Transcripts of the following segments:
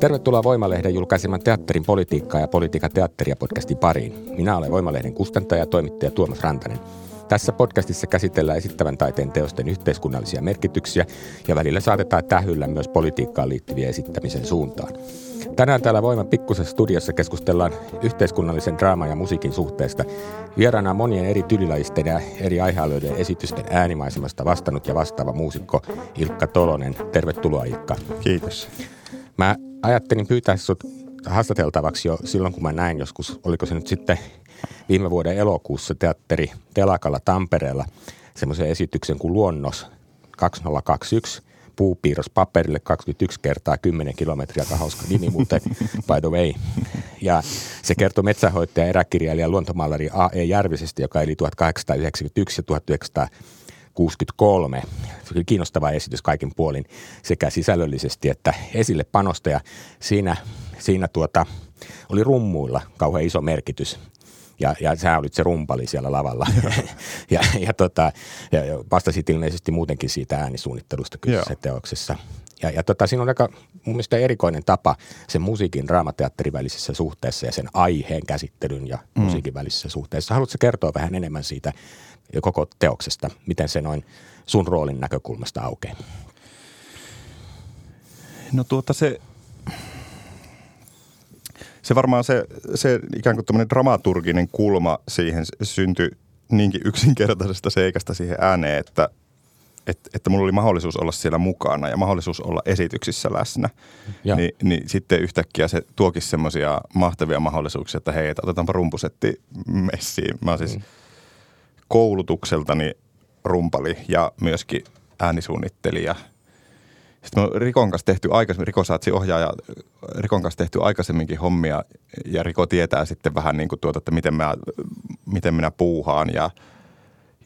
Tervetuloa Voimalehden julkaiseman teatterin politiikkaa ja politiikan teatteria podcastin pariin. Minä olen Voimalehden kustantaja ja toimittaja Tuomas Rantanen. Tässä podcastissa käsitellään esittävän taiteen teosten yhteiskunnallisia merkityksiä ja välillä saatetaan tähyllä myös politiikkaan liittyviä esittämisen suuntaan. Tänään täällä Voiman pikkusessa studiossa keskustellaan yhteiskunnallisen draaman ja musiikin suhteesta. Vieraana monien eri tylilajisten ja eri aihealueiden esitysten äänimaisemasta vastannut ja vastaava muusikko Ilkka Tolonen. Tervetuloa Ilkka. Kiitos. Mä ajattelin pyytää sinut haastateltavaksi jo silloin, kun mä näin joskus, oliko se nyt sitten viime vuoden elokuussa teatteri Telakalla Tampereella semmoisen esityksen kuin Luonnos 2021 puupiirros paperille 21 kertaa 10 kilometriä, aika hauska nimi muuten, by the way. Ja se kertoo metsähoitaja, eräkirjailija ja luontomaalari A.E. Järvisestä, joka eli 1891 ja 1963. Se oli kiinnostava esitys kaikin puolin sekä sisällöllisesti että esille panosta ja siinä, siinä tuota, oli rummuilla kauhean iso merkitys ja, ja sä olit se rumpali siellä lavalla. ja, ja, tota, ja vastasit ilmeisesti muutenkin siitä äänisuunnittelusta kyseisessä teoksessa. Ja, ja tota, siinä on aika mun mielestä erikoinen tapa sen musiikin draamateatterin välisessä suhteessa ja sen aiheen käsittelyn ja mm. musiikin välisessä suhteessa. Haluatko kertoa vähän enemmän siitä koko teoksesta, miten se noin sun roolin näkökulmasta aukeaa? No tuota se se varmaan se, se ikään kuin tämmöinen dramaturginen kulma siihen syntyi niinkin yksinkertaisesta seikasta siihen ääneen, että, että, että mulla oli mahdollisuus olla siellä mukana ja mahdollisuus olla esityksissä läsnä. Niin, niin sitten yhtäkkiä se tuokin semmoisia mahtavia mahdollisuuksia, että hei, että otetaanpa rumpusetti messiin. Mä siis mm. koulutukseltani rumpali ja myöskin äänisuunnittelija – sitten me Rikon kanssa tehty aikaisemmin, Riko Saatsi ohjaaja, Rikon kanssa tehty aikaisemminkin hommia ja Riko tietää sitten vähän niin kuin tuota, että miten, mä, miten minä puuhaan ja,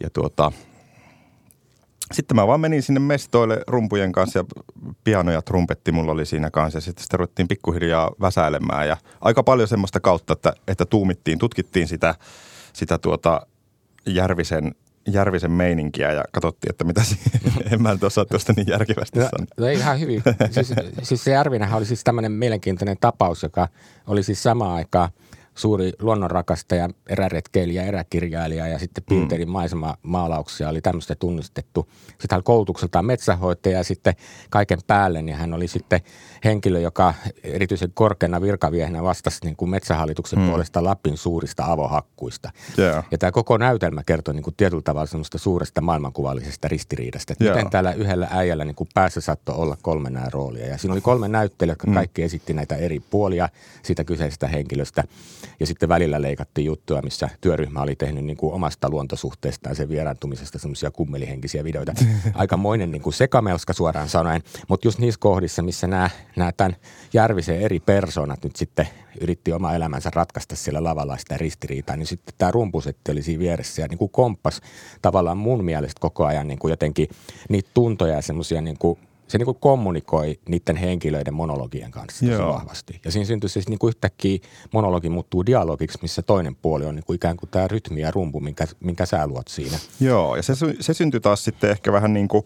ja tuota, sitten mä vaan menin sinne mestoille rumpujen kanssa ja piano ja trumpetti mulla oli siinä kanssa. Ja sitten sitä ruvettiin pikkuhiljaa väsäilemään ja aika paljon semmoista kautta, että, että tuumittiin, tutkittiin sitä, sitä tuota Järvisen – Järvisen meininkiä ja katsottiin, että mitä en mä nyt osaa tuosta niin järkevästi no, sanoa. No ihan hyvin. Siis, siis se Järvinenhän oli siis tämmöinen mielenkiintoinen tapaus, joka oli siis samaan aikaan – suuri luonnonrakastaja, eräretkeilijä, eräkirjailija ja sitten Pinterin mm. maisema-maalauksia oli tämmöistä tunnistettu. Sitten hän koulutukseltaan metsähoitaja ja sitten kaiken päälle niin hän oli sitten henkilö, joka erityisen korkeana virkaviehenä vastasi niin kuin metsähallituksen mm. puolesta Lapin suurista avohakkuista. Yeah. Ja tämä koko näytelmä kertoi niin kuin tietyllä tavalla semmoista suuresta maailmankuvallisesta ristiriidasta, että yeah. miten täällä yhdellä äijällä niin kuin päässä saattoi olla kolme nämä roolia. Ja siinä oli kolme näyttelijää, jotka mm. kaikki esitti näitä eri puolia siitä kyseisestä henkilöstä. Ja sitten välillä leikattiin juttuja, missä työryhmä oli tehnyt niin kuin omasta luontosuhteestaan sen vieraantumisesta semmoisia kummelihenkisiä videoita. Aikamoinen niin kuin sekamelska suoraan sanoen. Mutta just niissä kohdissa, missä nämä, nämä tämän Järvisen eri persoonat nyt sitten yritti oma elämänsä ratkaista siellä lavalla sitä ristiriitaa, niin sitten tämä rumpusetti oli siinä vieressä ja niin kuin komppas tavallaan mun mielestä koko ajan niin kuin jotenkin niitä tuntoja ja semmoisia niin kuin se niin kuin kommunikoi niiden henkilöiden monologien kanssa tosi vahvasti. Ja siinä syntyy siis niin kuin yhtäkkiä monologi muuttuu dialogiksi, missä toinen puoli on niin kuin ikään kuin tämä rytmi ja rumpu, minkä, minkä sä luot siinä. Joo, ja se, se syntyy taas sitten ehkä vähän niin kuin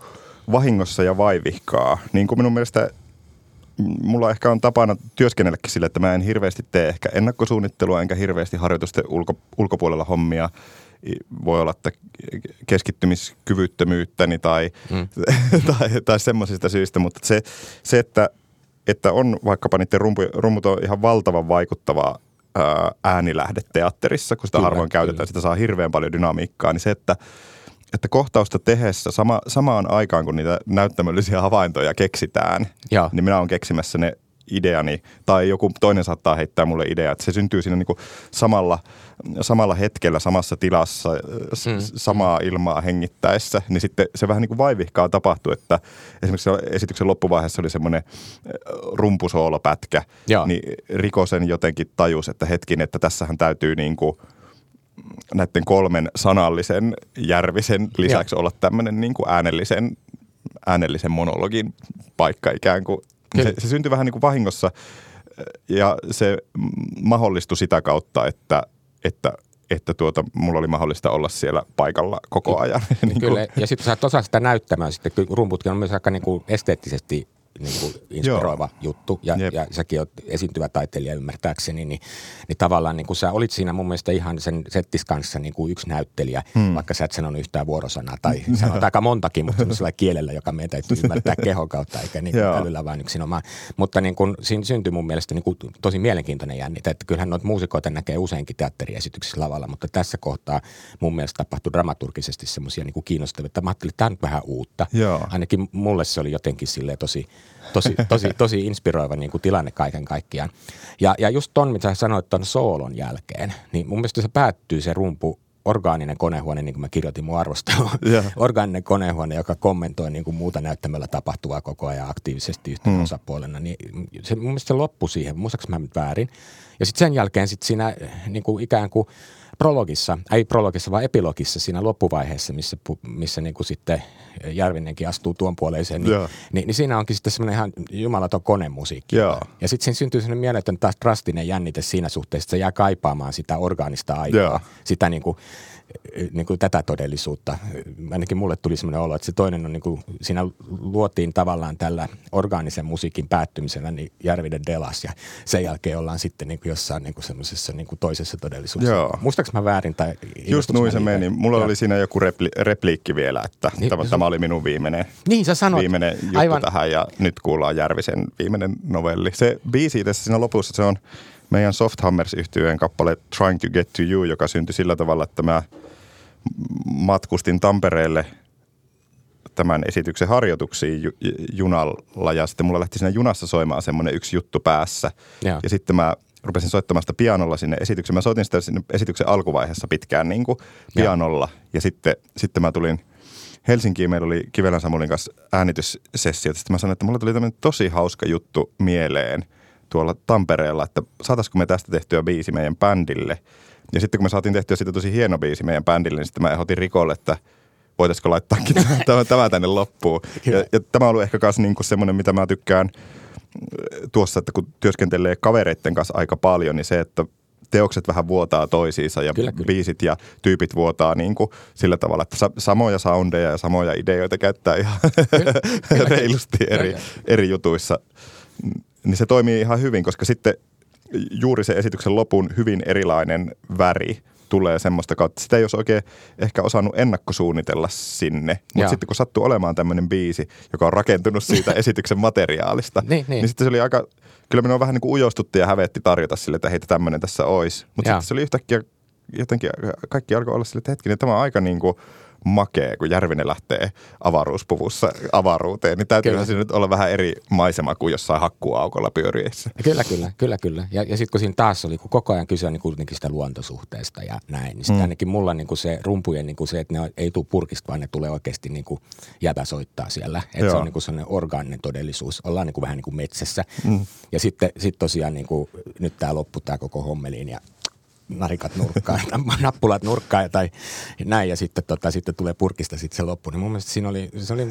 vahingossa ja vaivihkaa. Niin kuin minun mielestä mulla ehkä on tapana työskennelläkin sille, että mä en hirveästi tee ehkä ennakkosuunnittelua enkä hirveästi harjoitusten ulko, ulkopuolella hommia – voi olla, että keskittymiskyvyttömyyttäni tai, mm. tai, tai semmoisista syistä, mutta se, se että, että on vaikkapa niiden rumpu, rummut on ihan valtavan vaikuttavaa äänilähde teatterissa, kun sitä kyllä, harvoin käytetään, kyllä. sitä saa hirveän paljon dynamiikkaa, niin se, että että kohtausta tehessä sama, samaan aikaan, kun niitä näyttämöllisiä havaintoja keksitään, ja. niin minä olen keksimässä ne ideani tai joku toinen saattaa heittää mulle idea. Että se syntyy siinä niin kuin samalla, samalla hetkellä, samassa tilassa, mm. samaa ilmaa hengittäessä. Niin sitten se vähän niin kuin vaivihkaa tapahtuu, että esimerkiksi esityksen loppuvaiheessa oli semmoinen rumpusoolopätkä. Joo. Niin Rikosen jotenkin tajus, että hetkin, että tässähän täytyy niin kuin – näiden kolmen sanallisen Järvisen lisäksi Joo. olla tämmöinen niin kuin äänellisen, äänellisen monologin paikka ikään kuin. Se, se syntyi vähän niin kuin vahingossa ja se mahdollistui sitä kautta, että, että että tuota, mulla oli mahdollista olla siellä paikalla koko ajan. niin Kyllä, ja sitten sä oot osa sitä näyttämään sitten, rumputkin on myös aika niin kuin esteettisesti niin kuin inspiroiva Joo. juttu ja, ja säkin oot esiintyvä taiteilija ymmärtääkseni, niin, niin tavallaan niin kuin sä olit siinä mun mielestä ihan sen settis kanssa niin kuin yksi näyttelijä, hmm. vaikka sä et sanonut yhtään vuorosanaa tai sanot aika montakin, mutta sellaisella kielellä, joka meidän täytyy ymmärtää kehon kautta eikä niin kuin älyllä vain yksinomaan. Mutta niin kuin, siinä syntyi mun mielestä niin kuin tosi mielenkiintoinen jännite, että kyllähän noita muusikoita näkee useinkin teatteriesityksissä lavalla, mutta tässä kohtaa mun mielestä tapahtui dramaturgisesti semmoisia niin kiinnostavia, että mä ajattelin, että tämä on vähän uutta. Joo. Ainakin mulle se oli jotenkin silleen tosi tosi, tosi, tosi inspiroiva niin kuin tilanne kaiken kaikkiaan. Ja, ja just ton, mitä sanoit ton soolon jälkeen, niin mun mielestä se päättyy se rumpu orgaaninen konehuone, niin kuin mä kirjoitin mun arvostelua. Yeah. Orgaaninen konehuone, joka kommentoi niin kuin muuta näyttämällä tapahtuvaa koko ajan aktiivisesti yhtenä mm. osapuolena. Niin se, mun mielestä se loppui siihen, muistaaks mä nyt väärin. Ja sitten sen jälkeen sit siinä niin kuin ikään kuin – prologissa, ei prologissa, vaan epilogissa siinä loppuvaiheessa, missä, missä niin kuin sitten Järvinenkin astuu tuon puoleiseen, niin, niin, niin, siinä onkin sitten semmoinen ihan jumalaton konemusiikki. Yeah. Ja sitten siinä syntyy semmoinen mieletön taas drastinen jännite siinä suhteessa, että se jää kaipaamaan sitä orgaanista aikaa, yeah. sitä niin kuin niin kuin tätä todellisuutta. Ainakin mulle tuli sellainen olo, että se toinen on niin kuin, siinä luotiin tavallaan tällä orgaanisen musiikin päättymisellä niin Järviden Delas ja sen jälkeen ollaan sitten niin kuin jossain niin kuin semmoisessa niin kuin toisessa todellisuudessa. Joo. Muistaaks mä väärin tai Just noin se meni. Mulla Joo. oli siinä joku repli- repliikki vielä, että niin, tämä, tämä oli minun viimeinen, niin, sä sanoit, viimeinen juttu aivan. tähän ja nyt kuullaan Järvisen viimeinen novelli. Se biisi tässä siinä lopussa, se on meidän Softhammers yhtyeen kappale Trying to Get to You, joka syntyi sillä tavalla, että mä matkustin Tampereelle tämän esityksen harjoituksiin junalla ja sitten mulla lähti siinä junassa soimaan semmoinen yksi juttu päässä. Ja, ja sitten mä rupesin soittamaan sitä pianolla sinne esitykseen. Mä soitin sitä sinne esityksen alkuvaiheessa pitkään niin kuin pianolla ja, ja sitten, sitten mä tulin Helsinkiin. Meillä oli Kivelän Samulin kanssa äänityssessio. Sitten mä sanoin, että mulla tuli tämmöinen tosi hauska juttu mieleen – tuolla Tampereella, että saataisiko me tästä tehtyä biisi meidän bändille. Ja sitten kun me saatiin tehtyä siitä tosi hieno biisi meidän bändille, niin sitten mä ehdotin Rikolle, että voitaisiko laittaakin tämä, tämä tänne loppuun. Ja, ja tämä on ollut ehkä myös niin semmoinen, mitä mä tykkään tuossa, että kun työskentelee kavereiden kanssa aika paljon, niin se, että teokset vähän vuotaa toisiinsa ja kyllä, kyllä. biisit ja tyypit vuotaa niin kuin sillä tavalla, että sa- samoja soundeja ja samoja ideoita käyttää ihan kyllä, kyllä, reilusti eri, eri jutuissa niin se toimii ihan hyvin, koska sitten juuri se esityksen lopun hyvin erilainen väri tulee semmoista kautta. Sitä ei olisi oikein ehkä osannut ennakkosuunnitella sinne, mutta sitten kun sattuu olemaan tämmöinen biisi, joka on rakentunut siitä esityksen materiaalista, niin, niin. niin sitten se oli aika, kyllä minua vähän niin kuin ujostutti ja hävetti tarjota sille, että heitä tämmöinen tässä olisi. Mutta sitten se oli yhtäkkiä jotenkin, kaikki alkoi olla sille, että hetkinen, tämä on aika niin kuin – makea, kun Järvinen lähtee avaruuspuvussa avaruuteen, niin täytyy siinä nyt olla vähän eri maisema kuin jossain hakkuaukolla pyöriessä. Kyllä, kyllä, kyllä, kyllä. Ja, ja sitten kun siinä taas oli, kun koko ajan kysyä niin kuitenkin sitä luontosuhteesta ja näin, niin sitten mm. ainakin mulla niin kuin se rumpujen niin kuin se, että ne ei tule purkista, vaan ne tulee oikeasti niin kuin jätä soittaa siellä. Että se on niin kuin sellainen orgaaninen todellisuus. Ollaan niin kuin vähän niin kuin metsässä. Mm. Ja sitten sit tosiaan niin kuin, nyt tämä loppu, tämä koko hommeliin ja narikat nurkkaan, nappulat nurkkaan tai näin ja sitten, tota, sitten tulee purkista sitten se loppu. Niin mun mielestä siinä oli, se oli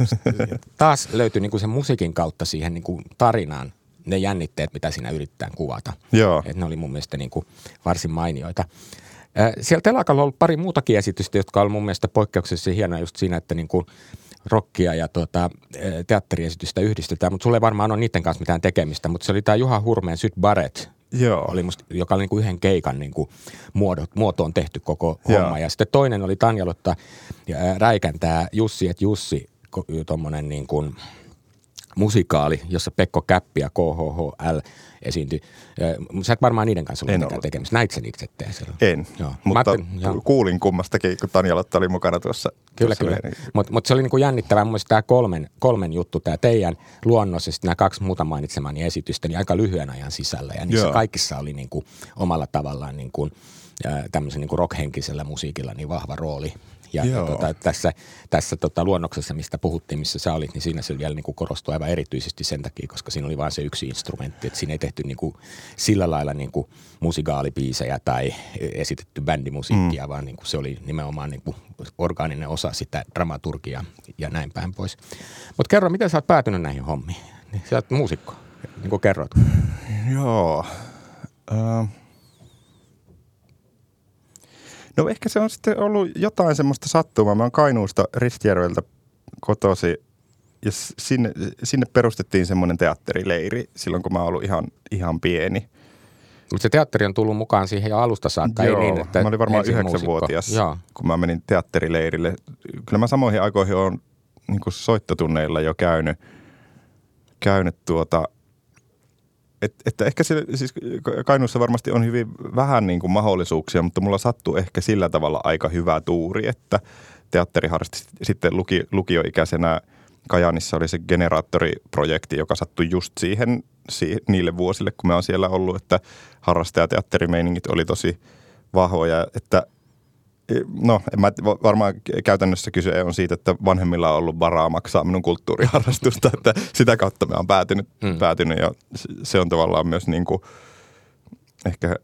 taas löytyi niin kuin sen musiikin kautta siihen niin kuin tarinaan ne jännitteet, mitä siinä yritetään kuvata. Joo. Et ne oli mun mielestä niin kuin varsin mainioita. Siellä telakalla on ollut pari muutakin esitystä, jotka on mun mielestä poikkeuksellisesti hienoja just siinä, että niin kuin rockia ja tuota, teatteriesitystä yhdistetään, mutta sulle varmaan ole niiden kanssa mitään tekemistä, mutta se oli tämä Juha Hurmeen Syt Barrett – Joo. Oli musta, joka oli niin kuin yhden keikan niin kuin muodot, muotoon tehty koko Joo. homma. Ja sitten toinen oli Tanjalotta ja Räikän tämä Jussi et Jussi, tuommoinen niin kuin musikaali, jossa Pekko Käppi ja KHHL esiintyi. Sä et varmaan niiden kanssa ollut mitenkään tekemistä. Näit sen itse? En, joo. mutta Ajattelin, kuulin kummastakin, kun Tanja Lotta oli mukana tuossa. Kyllä, tuossa kyllä. Mutta mut se oli niinku jännittävää. Mun tämä kolmen, kolmen juttu, tämä teidän luonnos ja nämä kaksi muuta mainitsemani esitystä, niin aika lyhyen ajan sisällä. Ja niissä joo. kaikissa oli niinku omalla tavallaan niinku, tämmöisen niinku rockhenkisellä musiikilla niin vahva rooli. Ja, ja tota, tässä, tässä tota, luonnoksessa, mistä puhuttiin, missä sä olit, niin siinä se vielä niin kuin korostui aivan erityisesti sen takia, koska siinä oli vain se yksi instrumentti. Että siinä ei tehty niin kuin, sillä lailla niin kuin musikaalipiisejä tai esitetty bändimusiikkia, mm. vaan niin kuin se oli nimenomaan niin kuin orgaaninen osa sitä dramaturgiaa ja näin päin pois. Mutta kerro, miten sä oot päätynyt näihin hommiin? Sä oot muusikko, niin kuin kerroit. Joo. Uh, No ehkä se on sitten ollut jotain semmoista sattumaa. Mä oon Kainuusta Ristijärveltä kotosi ja sinne, sinne perustettiin semmoinen teatterileiri silloin, kun mä oon ollut ihan, ihan pieni. Mutta se teatteri on tullut mukaan siihen jo alusta saakka, Joo, ei niin, että mä olin varmaan yhdeksänvuotias, kun mä menin teatterileirille. Kyllä mä samoihin aikoihin on niin soittotunneilla jo käynyt, käynyt tuota – et, että ehkä se, siis Kainuussa varmasti on hyvin vähän niin kuin mahdollisuuksia, mutta mulla sattuu ehkä sillä tavalla aika hyvä tuuri, että teatteriharrasti sitten luki, lukioikäisenä Kajanissa oli se generaattoriprojekti, joka sattui just siihen, siihen niille vuosille, kun mä oon siellä ollut, että harrastajateatterimeiningit oli tosi vahvoja, että No, en mä, varmaan käytännössä kyse on siitä, että vanhemmilla on ollut varaa maksaa minun kulttuuriharrastusta, että sitä kautta me on päätynyt, hmm. päätynyt ja se on tavallaan myös niin kuin ehkä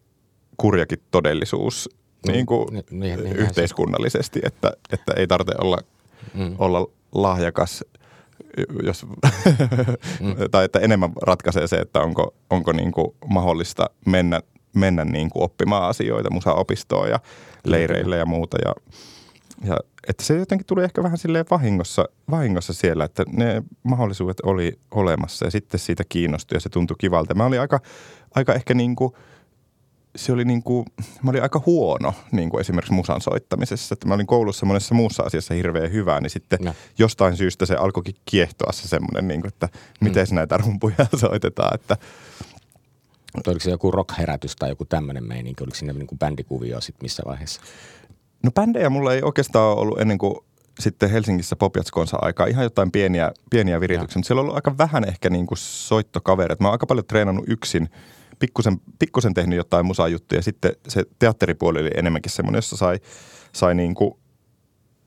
kurjakin todellisuus mm. niin kuin niin, niin, niin, yhteiskunnallisesti, että, että ei tarvitse olla, hmm. olla lahjakas jos, mm. tai että enemmän ratkaisee se, että onko, onko niin kuin mahdollista mennä, mennä niin kuin oppimaan asioita musaopistoon ja leireille ja muuta. Ja, ja että se jotenkin tuli ehkä vähän silleen vahingossa, vahingossa siellä, että ne mahdollisuudet oli olemassa ja sitten siitä kiinnostui ja se tuntui kivalta. Mä olin aika, aika ehkä niin kuin, se oli niin kuin, mä olin aika huono niin kuin esimerkiksi musan soittamisessa. Että mä olin koulussa monessa muussa asiassa hirveän hyvä, niin sitten no. jostain syystä se alkoikin kiehtoa se semmoinen, niin kuin, että miten mm. näitä rumpuja soitetaan. Että, mutta oliko se joku rock-herätys tai joku tämmöinen meininki? Oliko siinä niin kuin bändikuvio sitten missä vaiheessa? No bändejä mulla ei oikeastaan ollut ennen kuin sitten Helsingissä Popjatskonsa aikaa ihan jotain pieniä, pieniä virityksiä, mutta siellä on ollut aika vähän ehkä niin kuin soittokavereita. Mä oon aika paljon treenannut yksin, pikkusen, pikkusen tehnyt jotain musajuttuja. Sitten se teatteripuoli oli enemmänkin semmoinen, jossa sai, sai niin kuin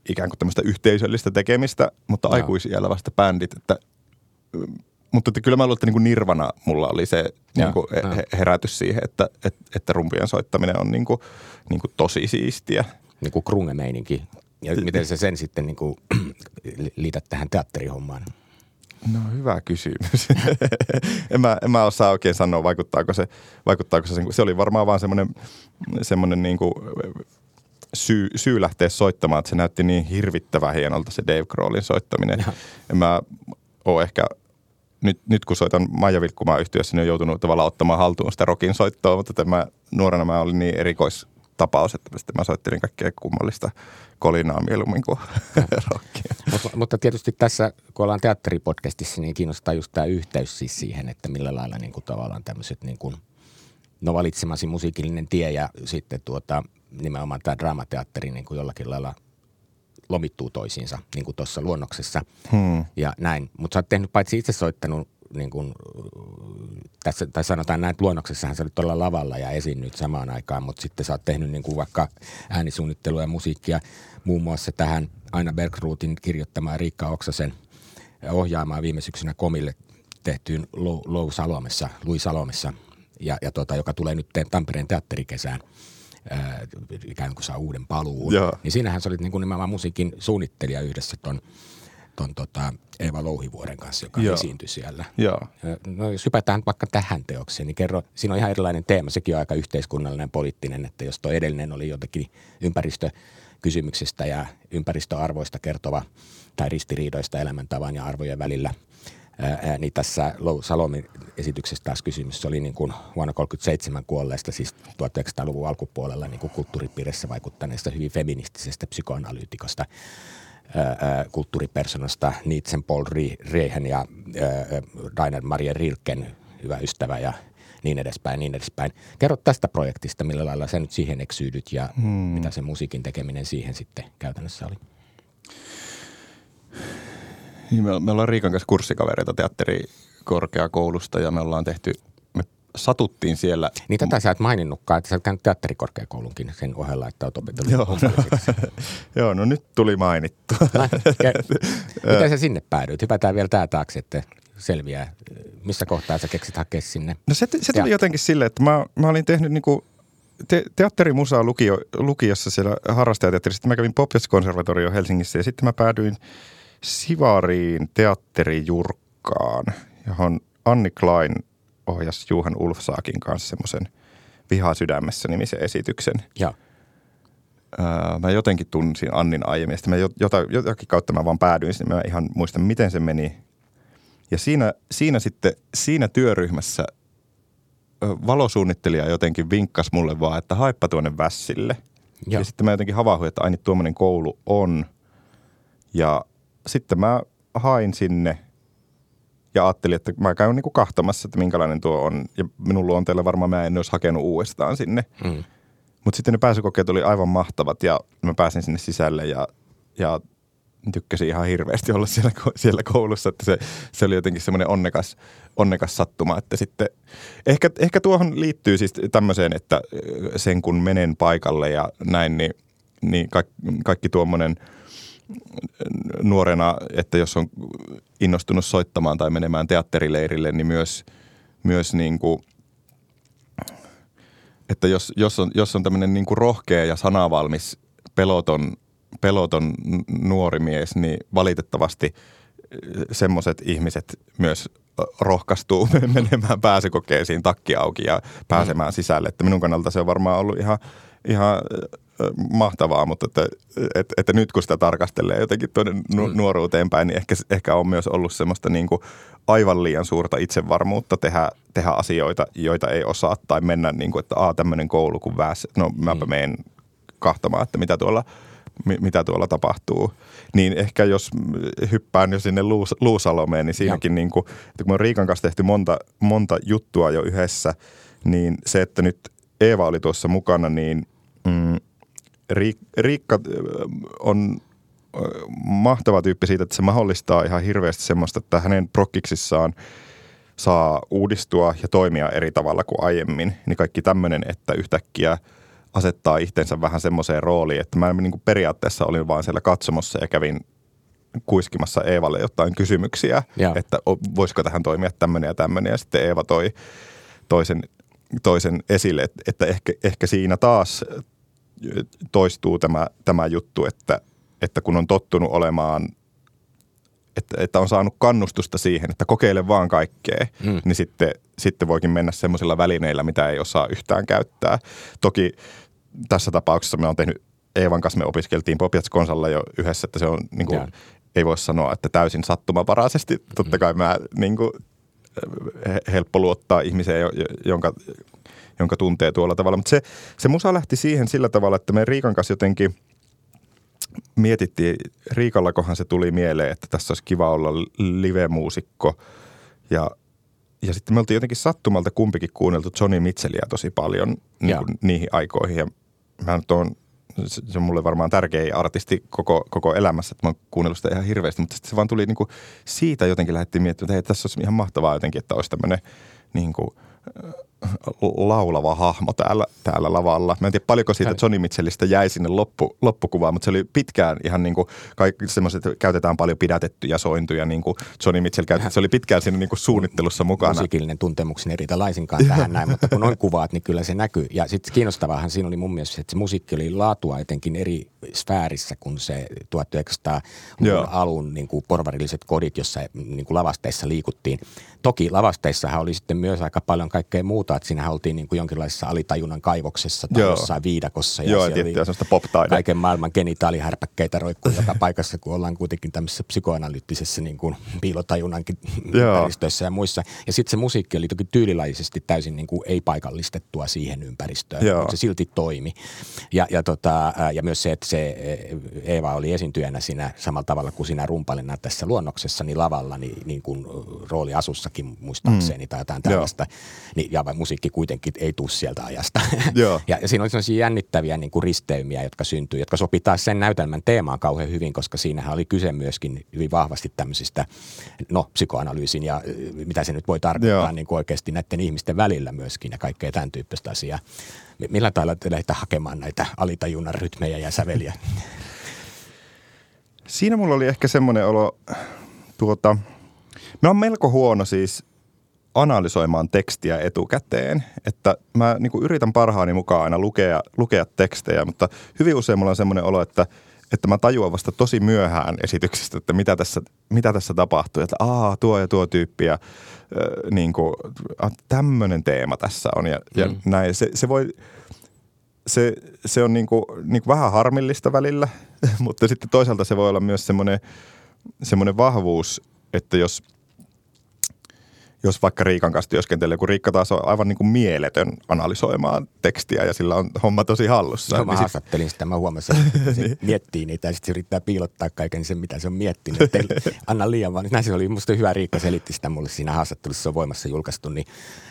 ikään kuin tämmöistä yhteisöllistä tekemistä, mutta aikuisiellä vasta bändit, että mutta että kyllä mä luulen, että niin kuin Nirvana mulla oli se ja, niin kuin herätys siihen, että, että, että rumpien soittaminen on niin kuin, niin kuin tosi siistiä. Niin kuin krunge-meininki. Ja miten se sen sitten niin kuin, liität tähän teatterihommaan? No hyvä kysymys. en, mä, en mä osaa oikein sanoa, vaikuttaako se, vaikuttaako se, se oli varmaan vaan semmoinen, semmoinen niin kuin syy, syy lähteä soittamaan, että se näytti niin hirvittävän hienolta se Dave Grohlin soittaminen. Ja. En mä ole ehkä nyt, nyt kun soitan Maija Vilkkumaan yhtiössä, niin on joutunut tavallaan ottamaan haltuun sitä rokin soittoa, mutta tämä nuorena mä olin niin erikoistapaus, että sitten mä soittelin kaikkea kummallista kolinaa mieluummin kuin rockia. Mutta, mutta tietysti tässä, kun ollaan teatteripodcastissa, niin kiinnostaa just tämä yhteys siis siihen, että millä lailla niin kuin tavallaan tämmöiset niin kuin, no valitsemasi musiikillinen tie ja sitten tuota, nimenomaan tämä draamateatteri niin kuin jollakin lailla – lomittuu toisiinsa, niin kuin tuossa luonnoksessa hmm. ja näin. Mutta sä oot tehnyt paitsi itse soittanut niin kuin, tässä, tai sanotaan näin, että luonnoksessahan sä tuolla lavalla ja esiinnyt samaan aikaan, mutta sitten sä oot tehnyt niin kuin vaikka äänisuunnittelua ja musiikkia muun muassa tähän Aina Bergruutin kirjoittamaan Riikka Oksasen ohjaamaan viime syksynä komille tehtyyn Lou Salomessa, Louis Salomessa, ja, ja tota, joka tulee nyt Tampereen teatterikesään – ää, ikään kuin saa uuden paluun. Joo. Niin siinähän sä olit niin kuin nimenomaan musiikin suunnittelija yhdessä ton, ton tota Eeva Louhivuoren kanssa, joka Joo. esiintyi siellä. Joo. No jos hypätään vaikka tähän teokseen, niin kerro, siinä on ihan erilainen teema, sekin on aika yhteiskunnallinen, poliittinen, että jos tuo edellinen oli jotenkin ympäristökysymyksistä ja ympäristöarvoista kertova tai ristiriidoista elämäntavan ja arvojen välillä – ää, niin tässä Lou Salomin esityksessä taas kysymys oli niin kuin vuonna 1937 kuolleesta, siis 1900-luvun alkupuolella niin kuin kulttuuripiirissä vaikuttaneesta hyvin feministisestä psykoanalyytikosta. kulttuuripersonasta Nietzschen, Paul Rehen ja Rainer Maria Rilken hyvä ystävä ja niin edespäin, niin edespäin. Kerro tästä projektista, millä lailla sä nyt siihen eksyydyt ja hmm. mitä se musiikin tekeminen siihen sitten käytännössä oli? Niin, me, me ollaan Riikan kanssa kurssikavereita teatterikorkeakoulusta ja me ollaan tehty me satuttiin siellä. Niin tätä sä et maininnutkaan, että sä oot käynyt teatterikorkeakoulunkin sen ohella, että oot opetellut Joo. Joo, no nyt tuli mainittu. No, Miten sä sinne päädyit? Hypätään vielä tää taakse, että selviää. Missä kohtaa sä keksit hakea sinne? No se, se tuli jotenkin silleen, että mä, mä olin tehnyt niinku te, teatterimusaa lukio, lukiossa siellä harrastajateatterissa. Sitten mä kävin Popjazz-konservatorio Helsingissä ja sitten mä päädyin Sivariin teatterijurkkaan, johon Anni Klein ohjasi Juhan Ulfsaakin kanssa semmoisen Vihaa sydämessä nimisen esityksen. Ja. Öö, mä jotenkin tunsin Annin aiemmin, ja sitten mä jota, jotakin kautta mä vaan päädyin sinne. Mä ihan muistan, miten se meni. Ja siinä, siinä sitten, siinä työryhmässä valosuunnittelija jotenkin vinkkasi mulle vaan, että haippa tuonne Vässille. Ja, ja sitten mä jotenkin havahduin, että aina tuommoinen koulu on. Ja sitten mä hain sinne ja ajattelin, että mä käyn niinku kahtamassa, että minkälainen tuo on. Ja minun luonteella varmaan mä en olisi hakenut uudestaan sinne. Mm. Mutta sitten ne pääsykokeet oli aivan mahtavat ja mä pääsin sinne sisälle ja, ja tykkäsin ihan hirveästi olla siellä, siellä koulussa, että se, se oli jotenkin semmoinen onnekas, onnekas sattuma, että sitten ehkä, ehkä tuohon liittyy siis tämmöiseen, että sen kun menen paikalle ja näin, niin, niin kaikki, kaikki tuommoinen nuorena, että jos on innostunut soittamaan tai menemään teatterileirille, niin myös, myös niin kuin, että jos, jos on, jos on tämmöinen niin rohkea ja sanavalmis peloton peloton nuori mies, niin valitettavasti eh, semmoiset ihmiset myös rohkaistuu menemään pääsykokeisiin takki auki ja pääsemään sisälle. Että minun kannalta se on varmaan ollut ihan, ihan mahtavaa, mutta että, että, että nyt kun sitä tarkastelee jotenkin tuonne nu- mm. nuoruuteen päin, niin ehkä, ehkä on myös ollut semmoista niin kuin aivan liian suurta itsevarmuutta tehdä, tehdä asioita, joita ei osaa tai mennä niin kuin, että aa tämmöinen koulu kuin väs, no mäpä mm. menen kahtamaan, että mitä tuolla – mitä tuolla tapahtuu. Niin ehkä jos hyppään jo sinne Luus, Luusalomeen, niin siinäkin niin kuin, että kun me on Riikan kanssa tehty monta, monta juttua jo yhdessä, niin se, että nyt Eeva oli tuossa mukana, niin mm, Riikka on mahtava tyyppi siitä, että se mahdollistaa ihan hirveästi semmoista, että hänen prokkiksissaan saa uudistua ja toimia eri tavalla kuin aiemmin. Niin kaikki tämmöinen, että yhtäkkiä – asettaa itsensä vähän semmoiseen rooliin, että mä niin kuin periaatteessa olin vaan siellä katsomossa ja kävin kuiskimassa Eevalle jotain kysymyksiä, ja. että voisiko tähän toimia tämmöinen ja tämmöinen. Ja sitten Eeva toi toisen, toisen esille, että, että ehkä, ehkä siinä taas toistuu tämä, tämä juttu, että, että kun on tottunut olemaan että, että on saanut kannustusta siihen, että kokeile vaan kaikkea, mm. niin sitten, sitten voikin mennä semmoisilla välineillä, mitä ei osaa yhtään käyttää. Toki tässä tapauksessa me on tehnyt Eevan kanssa, me opiskeltiin Popjats Konsalla jo yhdessä, että se on niin kuin, ei voi sanoa, että täysin sattumavaraisesti. Totta mm. kai mä niin kuin, helppo luottaa ihmiseen, jonka, jonka tuntee tuolla tavalla. Mutta se, se musa lähti siihen sillä tavalla, että me Riikan kanssa jotenkin – mietittiin, Riikallakohan se tuli mieleen, että tässä olisi kiva olla live-muusikko. Ja, ja sitten me oltiin jotenkin sattumalta kumpikin kuunneltu Johnny Mitchellia tosi paljon niin kuin niihin aikoihin. Ja mä nyt oon, se on mulle varmaan tärkein artisti koko, koko elämässä, että mä oon kuunnellut sitä ihan hirveästi. Mutta sitten se vaan tuli niin kuin siitä jotenkin lähdettiin miettimään, että hei, tässä olisi ihan mahtavaa jotenkin, että olisi tämmöinen niin kuin – laulava hahmo täällä, täällä lavalla. Mä en tiedä paljonko siitä Johnny Mitchellistä jäi sinne loppu, loppukuvaan, mutta se oli pitkään ihan niin kuin kaikki semmoiset, käytetään paljon pidätettyjä sointuja, niin kuin Johnny Mitchell käytti. Se oli pitkään siinä niin kuin suunnittelussa mukana. Musiikillinen tuntemuksen eri laisinkaan tähän näin, mutta kun noin kuvaat, niin kyllä se näkyy. Ja sitten kiinnostavaahan siinä oli mun mielestä, että se musiikki oli laatua etenkin eri sfäärissä kuin se 1900-luvun alun niin kuin porvarilliset kodit, jossa niin kuin lavasteissa liikuttiin. Toki lavasteissahan oli sitten myös aika paljon kaikkea muuta, että siinähän oltiin niin kuin jonkinlaisessa alitajunnan kaivoksessa tai Joo. jossain viidakossa. Ja Joo, tiettyä sellaista pop-taide. Kaiken maailman genitaalihärpäkkeitä roikkuu joka paikassa, kun ollaan kuitenkin tämmöisessä psykoanalyyttisessä niin kuin piilotajunnankin Joo. ympäristöissä ja muissa. Ja sitten se musiikki oli toki tyylilajisesti täysin niin kuin ei-paikallistettua siihen ympäristöön, Joo. mutta se silti toimi. Ja, ja, tota, ja myös se, että se eh, Eeva oli esiintyjänä siinä samalla tavalla kuin siinä rumpalina tässä luonnoksessa, niin lavalla, niin, niin kuin rooli asussakin muistaakseni mm. tai jotain tällaista. Niin, ja musiikki kuitenkin ei tule sieltä ajasta. Joo. ja, ja siinä oli sellaisia jännittäviä niin kuin risteymiä, jotka syntyi, jotka sopi taas sen näytelmän teemaan kauhean hyvin, koska siinähän oli kyse myöskin hyvin vahvasti tämmöisistä, no psykoanalyysin ja mitä se nyt voi tarkoittaa Joo. niin kuin oikeasti näiden ihmisten välillä myöskin ja kaikkea tämän tyyppistä asiaa. Millä tavalla te lähdette hakemaan näitä alitajunnan rytmejä ja säveliä? Siinä mulla oli ehkä semmoinen olo, tuota, mä oon melko huono siis analysoimaan tekstiä etukäteen, että mä niin kuin yritän parhaani mukaan aina lukea, lukea tekstejä, mutta hyvin usein mulla on semmoinen olo, että, että mä tajuan vasta tosi myöhään esityksestä, että mitä tässä, mitä tässä tapahtuu, että aa, tuo ja tuo tyyppi ja äh, niin kuin, tämmöinen teema tässä on ja, ja Mm. näin. Se, se voi, se, se on niinku, niinku vähän harmillista välillä, mutta sitten toisaalta se voi olla myös semmoinen, semmoinen vahvuus, että jos, jos vaikka Riikan kanssa työskentelee, kun Riikka taas on aivan niinku mieletön analysoimaan tekstiä ja sillä on homma tosi hallussa. No, mä niin sit- haastattelin sitä, mä huomasin, että se miettii niitä ja sitten se yrittää piilottaa kaiken sen, mitä se on miettinyt. Että anna liian vaan. Näin se oli, musta hyvä Riikka selitti sitä mulle siinä haastattelussa, se on voimassa julkaistu, niin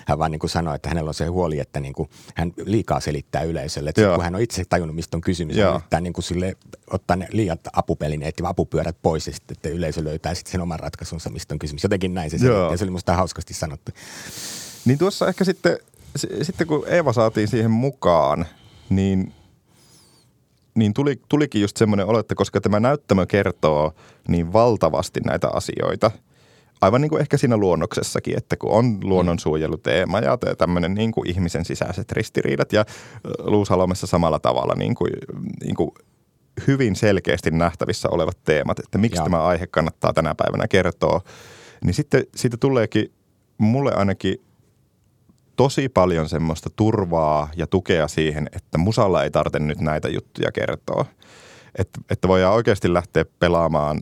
hän vaan niin kuin sanoi, että hänellä on se huoli, että niin kuin hän liikaa selittää yleisölle. Että Joo. kun hän on itse tajunnut, mistä on kysymys, Joo. hän yrittää niin kuin sille, ottaa ne liiat apupelineet ja apupyörät pois ja sitten että yleisö löytää sitten sen oman ratkaisunsa, mistä on kysymys. Jotenkin näin se Joo. ja se oli musta hauskasti sanottu. Niin tuossa ehkä sitten, sitten kun Eeva saatiin siihen mukaan, niin, niin tuli, tulikin just semmoinen olo, että koska tämä näyttämö kertoo niin valtavasti näitä asioita, aivan niin kuin ehkä siinä luonnoksessakin, että kun on luonnonsuojeluteema ja tämmöinen niin kuin ihmisen sisäiset ristiriidat ja ö, Luusalomessa samalla tavalla niin kuin, niin kuin hyvin selkeästi nähtävissä olevat teemat, että miksi Joo. tämä aihe kannattaa tänä päivänä kertoa, niin sitten siitä tuleekin mulle ainakin tosi paljon semmoista turvaa ja tukea siihen, että musalla ei tarvitse nyt näitä juttuja kertoa. Että, että voidaan oikeasti lähteä pelaamaan,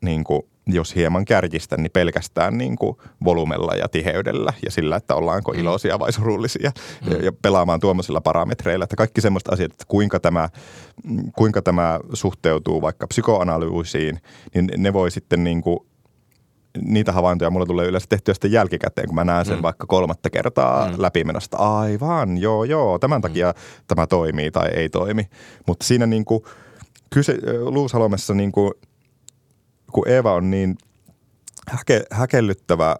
niin kuin, jos hieman kärjistä, niin pelkästään niin kuin volumella ja tiheydellä ja sillä, että ollaanko iloisia vai surullisia mm. ja, ja pelaamaan tuommoisilla parametreilla. Että kaikki semmoista asiat, että kuinka tämä, mm, kuinka tämä suhteutuu vaikka psykoanalyysiin, niin ne voi sitten niin kuin niitä havaintoja mulle tulee yleensä tehtyä sitten jälkikäteen, kun mä näen sen mm. vaikka kolmatta kertaa mm. läpimenosta. Aivan, joo, joo, tämän takia mm. tämä toimii tai ei toimi. Mutta siinä niin kuin, kyse, Luusalomessa niin kuin, kun Eeva on niin häke, häkellyttävä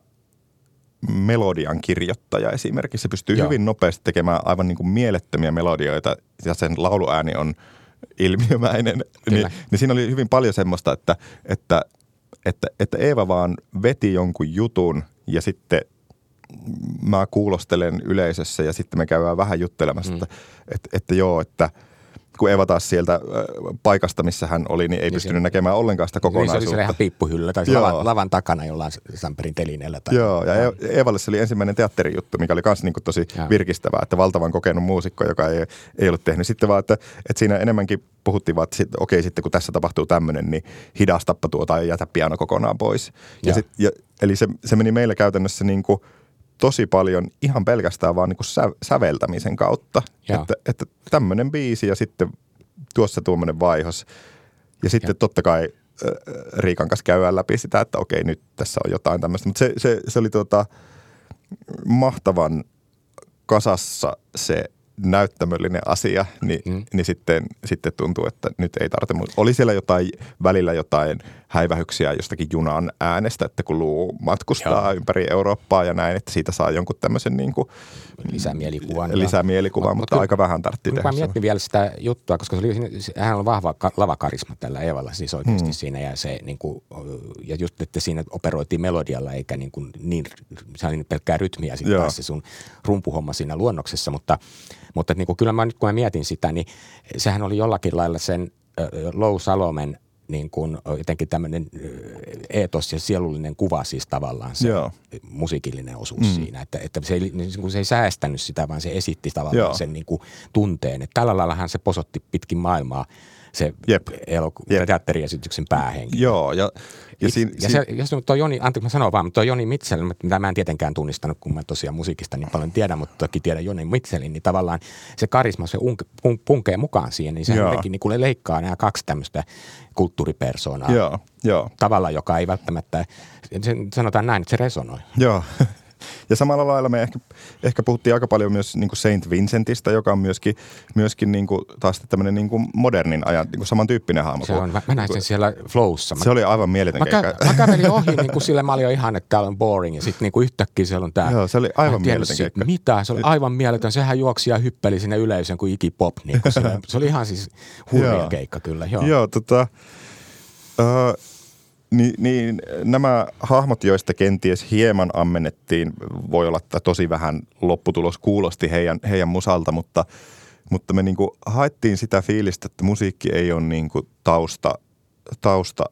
melodian kirjoittaja esimerkiksi. Se pystyy Joo. hyvin nopeasti tekemään aivan niin kuin mielettömiä melodioita ja sen lauluääni on ilmiömäinen. Niin, niin siinä oli hyvin paljon semmoista, että, että, että, että Eeva vaan veti jonkun jutun ja sitten mä kuulostelen yleisössä ja sitten me käydään vähän juttelemassa, mm. että, että, että joo, että kun Eva taas sieltä paikasta, missä hän oli, niin ei Niin pystynyt se- näkemään ollenkaan sitä Niin se oli kokonaisuutta. ihan piippuhyllyllä tai lavan, lavan takana jollain Samperin telineellä. Tai Joo, ja E- Eevalle se oli ensimmäinen teatterijuttu, mikä oli myös niin tosi Joo. virkistävää, että valtavan kokenut muusikko, joka ei, ei ollut tehnyt. Sitten vaan, että, että siinä enemmänkin puhuttiin vaan, että sit, okei, sitten kun tässä tapahtuu tämmöinen, niin hidastappa tuota ja jätä piano kokonaan pois. Ja Joo. sit, ja, eli se, se meni meillä käytännössä niin kuin tosi paljon ihan pelkästään vaan niin kuin sä, säveltämisen kautta. Joo. Että, että tämmöinen biisi ja sitten tuossa tuommoinen vaihos. Ja sitten totta kai äh, Riikan kanssa käydään läpi sitä, että okei, nyt tässä on jotain tämmöistä. Mutta se, se, se oli tuota, mahtavan kasassa se näyttämöllinen asia, niin, Mm. niin sitten, sitten tuntuu, että nyt ei tarvitse. Mut Oli siellä jotain välillä jotain häivähyksiä jostakin junan äänestä, että kun luu matkustaa Joo. Ympäri Eurooppaa ja näin, että siitä saa jonkun tämmöisen niin kuin lisämielikuvan. lisämielikuvan, Mut- mut mutta kyllä- aika vähän tarvittiin tehdä. mä mietin vielä sitä juttua, koska se oli, hän on vahva ka- lavakarisma tällä Evalla siis oikeasti hmm. siinä ja se niin kuin, ja just, että siinä operoitiin melodialla eikä niin, kuin, niin se oli pelkkää rytmiä sitten taas se sun rumpuhomma siinä luonnoksessa, mutta, mutta niin kuin, kyllä mä nyt kun mä mietin sitä, niin sehän oli jollakin lailla sen ö, Lou Salomen niin kuin jotenkin tämmöinen eetos ja sielullinen kuva siis tavallaan se Joo. musiikillinen osuus mm. siinä. Että, että se, ei, niin kuin se ei säästänyt sitä, vaan se esitti tavallaan Joo. sen niin kuin tunteen. Että tällä laillahan se posotti pitkin maailmaa se Jep. eloku- Jep. teatteriesityksen päähenki. Joo, ja, ja, siinä, ja se, ja se, toi Joni, anteeksi mä sanon vaan, mutta toi Joni Mitchell, mitä mä en tietenkään tunnistanut, kun mä tosiaan musiikista niin paljon tiedän, mutta toki tiedän Joni Mitchellin, niin tavallaan se karisma, se punk, punkee mukaan siihen, niin se jotenkin niin leikkaa nämä kaksi tämmöistä kulttuuripersoonaa. Joo, joo. Tavalla, joka ei välttämättä, sanotaan näin, että se resonoi. Joo, ja samalla lailla me ehkä, ehkä puhuttiin aika paljon myös niin kuin Saint Vincentistä, joka on myöskin, myöskin niin kuin, taas tämmöinen niin kuin modernin ajan niin kuin samantyyppinen hahmo. Se on, mä, mä näin sen siellä flowssa. Mä, se oli aivan mieletön mä, kä- mä kävelin ohi, niin kuin sille mä olin ihan, että täällä on boring ja sitten niin kuin yhtäkkiä siellä on tämä. Joo, se oli aivan mieletön. Mitä? Se oli aivan mieletön. Sehän juoksi ja hyppeli sinne yleisön kuin Iggy Pop. Niin kuin se oli ihan siis hurja keikka kyllä. Joo, Joo tota, uh, niin, niin nämä hahmot, joista kenties hieman ammennettiin, voi olla, että tosi vähän lopputulos kuulosti heidän, heidän musalta, mutta, mutta me niin kuin haettiin sitä fiilistä, että musiikki ei ole niin kuin tausta, tausta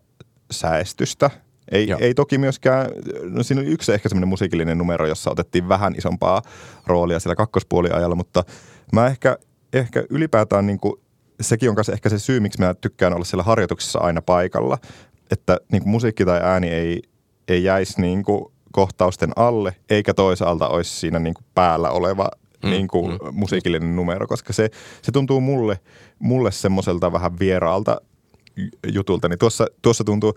säästystä. Ei, ei toki myöskään, no siinä oli yksi ehkä semmoinen musiikillinen numero, jossa otettiin vähän isompaa roolia siellä kakkospuoliajalla, mutta mä ehkä, ehkä ylipäätään niin kuin, sekin on kanssa ehkä se syy, miksi mä tykkään olla siellä harjoituksessa aina paikalla että niin kuin musiikki tai ääni ei, ei jäisi niin kuin kohtausten alle, eikä toisaalta olisi siinä niin kuin päällä oleva mm, niin kuin mm. musiikillinen numero, koska se, se tuntuu mulle, mulle semmoiselta vähän vieraalta jutulta. Niin tuossa, tuossa tuntuu,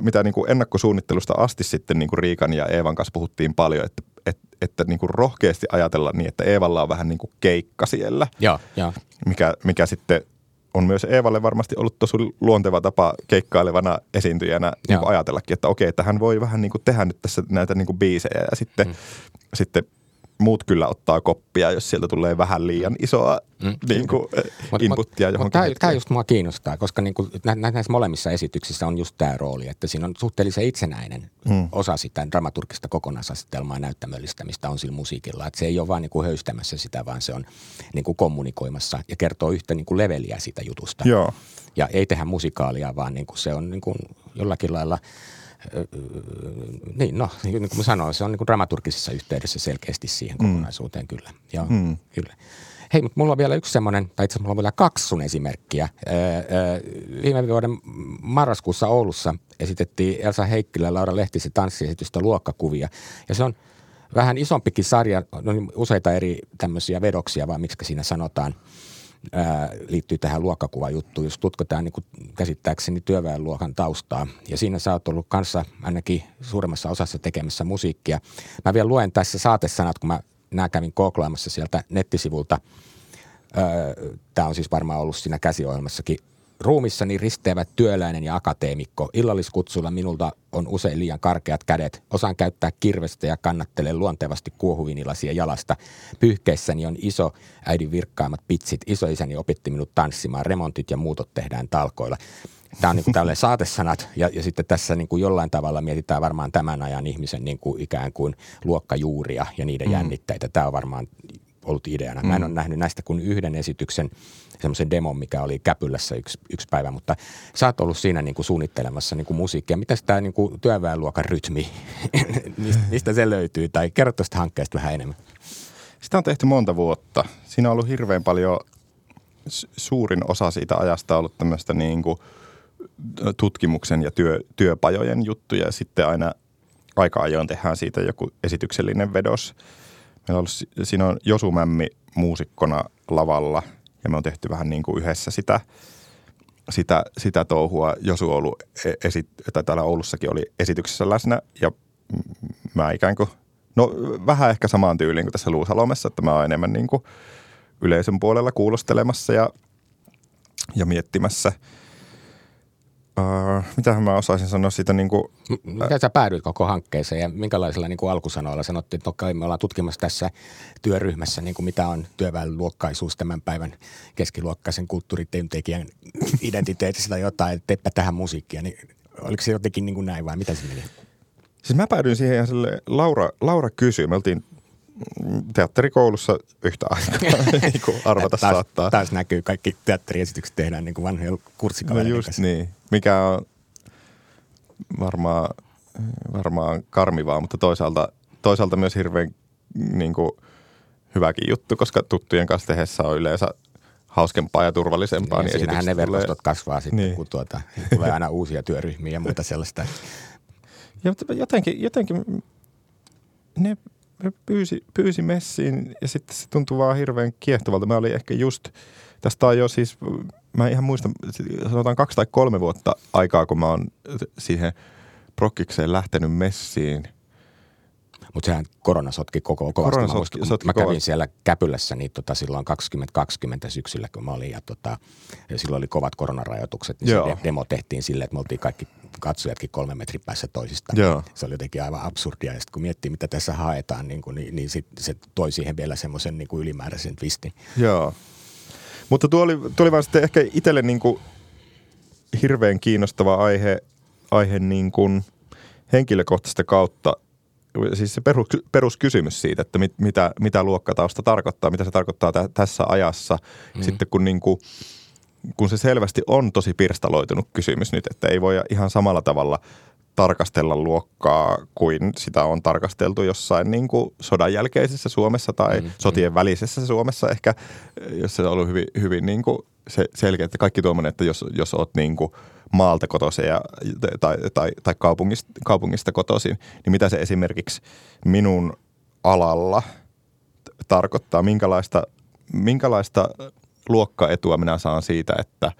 mitä niin kuin ennakkosuunnittelusta asti sitten niin kuin Riikan ja Eevan kanssa puhuttiin paljon, että, että, että niin kuin rohkeasti ajatella niin, että Eevalla on vähän niin kuin keikka siellä, ja, ja. Mikä, mikä sitten – on myös Eevalle varmasti ollut tosi luonteva tapa keikkailevana esiintyjänä niin ajatellakin, että okei, että hän voi vähän niin kuin tehdä nyt tässä näitä niin kuin biisejä ja sitten, mm. sitten muut kyllä ottaa koppia, jos sieltä tulee vähän liian isoa mm. niin kuin, mut, inputtia johonkin mut Tämä just mua kiinnostaa, koska niin kuin nä, näissä molemmissa esityksissä on just tämä rooli, että siinä on suhteellisen itsenäinen mm. osa sitä dramaturgista kokonaisasetelmaa ja näyttämöllistä, mistä on sillä musiikilla. Että se ei ole vaan niin kuin höystämässä sitä, vaan se on niin kuin kommunikoimassa ja kertoo yhtä niin kuin leveliä siitä jutusta. Joo. Ja ei tehdä musikaalia, vaan niin kuin se on niin kuin jollakin lailla – niin, no, niin kuin mä sanoin, se on niin kuin dramaturgisessa yhteydessä selkeästi siihen mm. kokonaisuuteen mm. kyllä. Joo, mm. kyllä. Hei, mutta mulla on vielä yksi semmoinen, tai itse asiassa mulla on vielä kaksi sun esimerkkiä. viime vuoden marraskuussa Oulussa esitettiin Elsa Heikkilä ja Laura Lehtisen tanssiesitystä Luokkakuvia. Ja se on vähän isompikin sarja, no niin useita eri tämmöisiä vedoksia, vaan miksi siinä sanotaan – ää, liittyy tähän luokkakuvajuttuun, jos tutkitaan niin käsittääkseni työväenluokan taustaa. Ja siinä sä oot ollut kanssa ainakin suuremmassa osassa tekemässä musiikkia. Mä vielä luen tässä saatesanat, kun mä nämä kävin kooklaamassa sieltä nettisivulta. Tämä on siis varmaan ollut siinä käsiohjelmassakin Ruumissani risteävät työläinen ja akateemikko. Illalliskutsulla minulta on usein liian karkeat kädet. Osaan käyttää kirvestä ja kannattelen luontevasti kuohuvinilasia jalasta. Pyyhkeissäni on iso äidin virkkaamat pitsit. Isoisäni opetti minut tanssimaan. Remontit ja muutot tehdään talkoilla. Tämä on niin kuin saatesanat ja, ja sitten tässä niin kuin jollain tavalla mietitään varmaan tämän ajan ihmisen niin kuin ikään kuin luokkajuuria ja niiden mm. jännitteitä. Tämä on varmaan ollut ideana. Mä en mm. ole nähnyt näistä kuin yhden esityksen, semmoisen demon, mikä oli Käpylässä yksi, yksi päivä, mutta sä oot ollut siinä niin kuin suunnittelemassa niin kuin musiikkia. Mitä tämä niin kuin työväenluokan rytmi, mistä, se löytyy? Tai kerro tuosta hankkeesta vähän enemmän. Sitä on tehty monta vuotta. Siinä on ollut hirveän paljon, suurin osa siitä ajasta ollut tämmöistä niin kuin tutkimuksen ja työ, työpajojen juttuja ja sitten aina aika ajoin tehdään siitä joku esityksellinen vedos – Meillä on ollut, siinä on Josu Mämmi muusikkona lavalla ja me on tehty vähän niin kuin yhdessä sitä, sitä, sitä touhua. Josu on ollut, e, esi- tai täällä Oulussakin oli esityksessä läsnä ja mä ikään kuin, no vähän ehkä samaan tyyliin kuin tässä Luusalomessa, että mä oon enemmän niin kuin yleisön puolella kuulostelemassa ja, ja miettimässä – Uh, mitähän mä osaisin sanoa siitä niin kuin, Miten sä päädyit koko hankkeeseen ja minkälaisilla niin kuin alkusanoilla? Sanottiin, että okay, me ollaan tutkimassa tässä työryhmässä, niin kuin mitä on työväenluokkaisuus tämän päivän keskiluokkaisen kulttuurityöntekijän identiteetistä tai jotain, että teppä tähän musiikkia, niin oliko se jotenkin niin kuin näin vai mitä se meni? Siis mä päädyin siihen ihan sille, Laura, Laura kysyi, me oltiin teatterikoulussa yhtä aikaa, niin kuin arvata taas, saattaa. Taas näkyy, kaikki teatteriesitykset tehdään niin kuin vanhojen No kurssikavereiden just kanssa. niin. Mikä on varmaan, varmaan karmivaa, mutta toisaalta, toisaalta myös hirveän niin kuin, hyväkin juttu, koska tuttujen kanssa tehdessä on yleensä hauskempaa ja turvallisempaa. Ja Niin siinähän ne esitykset tulee- verkostot kasvaa sitten, Niin. niin. kun tuota, tulee aina uusia työryhmiä ja muuta sellaista. Ja jotenkin, jotenkin ne pyysi, pyysi messiin ja sitten se tuntui vaan hirveän kiehtovalta. Mä olin ehkä just, tästä on jo siis, mä en ihan muista, sanotaan kaksi tai kolme vuotta aikaa, kun mä oon siihen prokkikseen lähtenyt messiin. Mutta sehän korona sotki koko kovasti. Korona Mä, sotki- sotki mä kävin kovasti. siellä Käpylässä niin tota, silloin 2020 syksyllä, kun mä olin. Ja, tota, ja silloin oli kovat koronarajoitukset. Niin Joo. se de- demo tehtiin silleen, että me oltiin kaikki katsojatkin kolme metrin päässä toisistaan. Joo. Se oli jotenkin aivan absurdia. Ja sitten kun miettii, mitä tässä haetaan, niin, kuin, niin, niin sit, se toi siihen vielä semmoisen niin kuin ylimääräisen twistin. Joo. Mutta tuo oli, tuo oli vaan sitten ehkä itselle niin kuin hirveän kiinnostava aihe, aihe niin kuin henkilökohtaista kautta. Siis se perus, peruskysymys siitä, että mit, mitä, mitä luokkatausta tarkoittaa, mitä se tarkoittaa tä, tässä ajassa. Mm. Sitten kun, niin kuin, kun se selvästi on tosi pirstaloitunut kysymys nyt, että ei voi ihan samalla tavalla tarkastella luokkaa kuin sitä on tarkasteltu jossain niin kuin sodan jälkeisessä Suomessa tai mm, sotien mm. välisessä Suomessa ehkä, jos se on ollut hyvin, hyvin niin kuin se selkeä, että kaikki tuommoinen, että jos, jos olet niin kuin maalta kotoisin ja, tai, tai, tai kaupungista, kaupungista kotoisin, niin mitä se esimerkiksi minun alalla tarkoittaa, minkälaista, minkälaista luokkaetua minä saan siitä, että,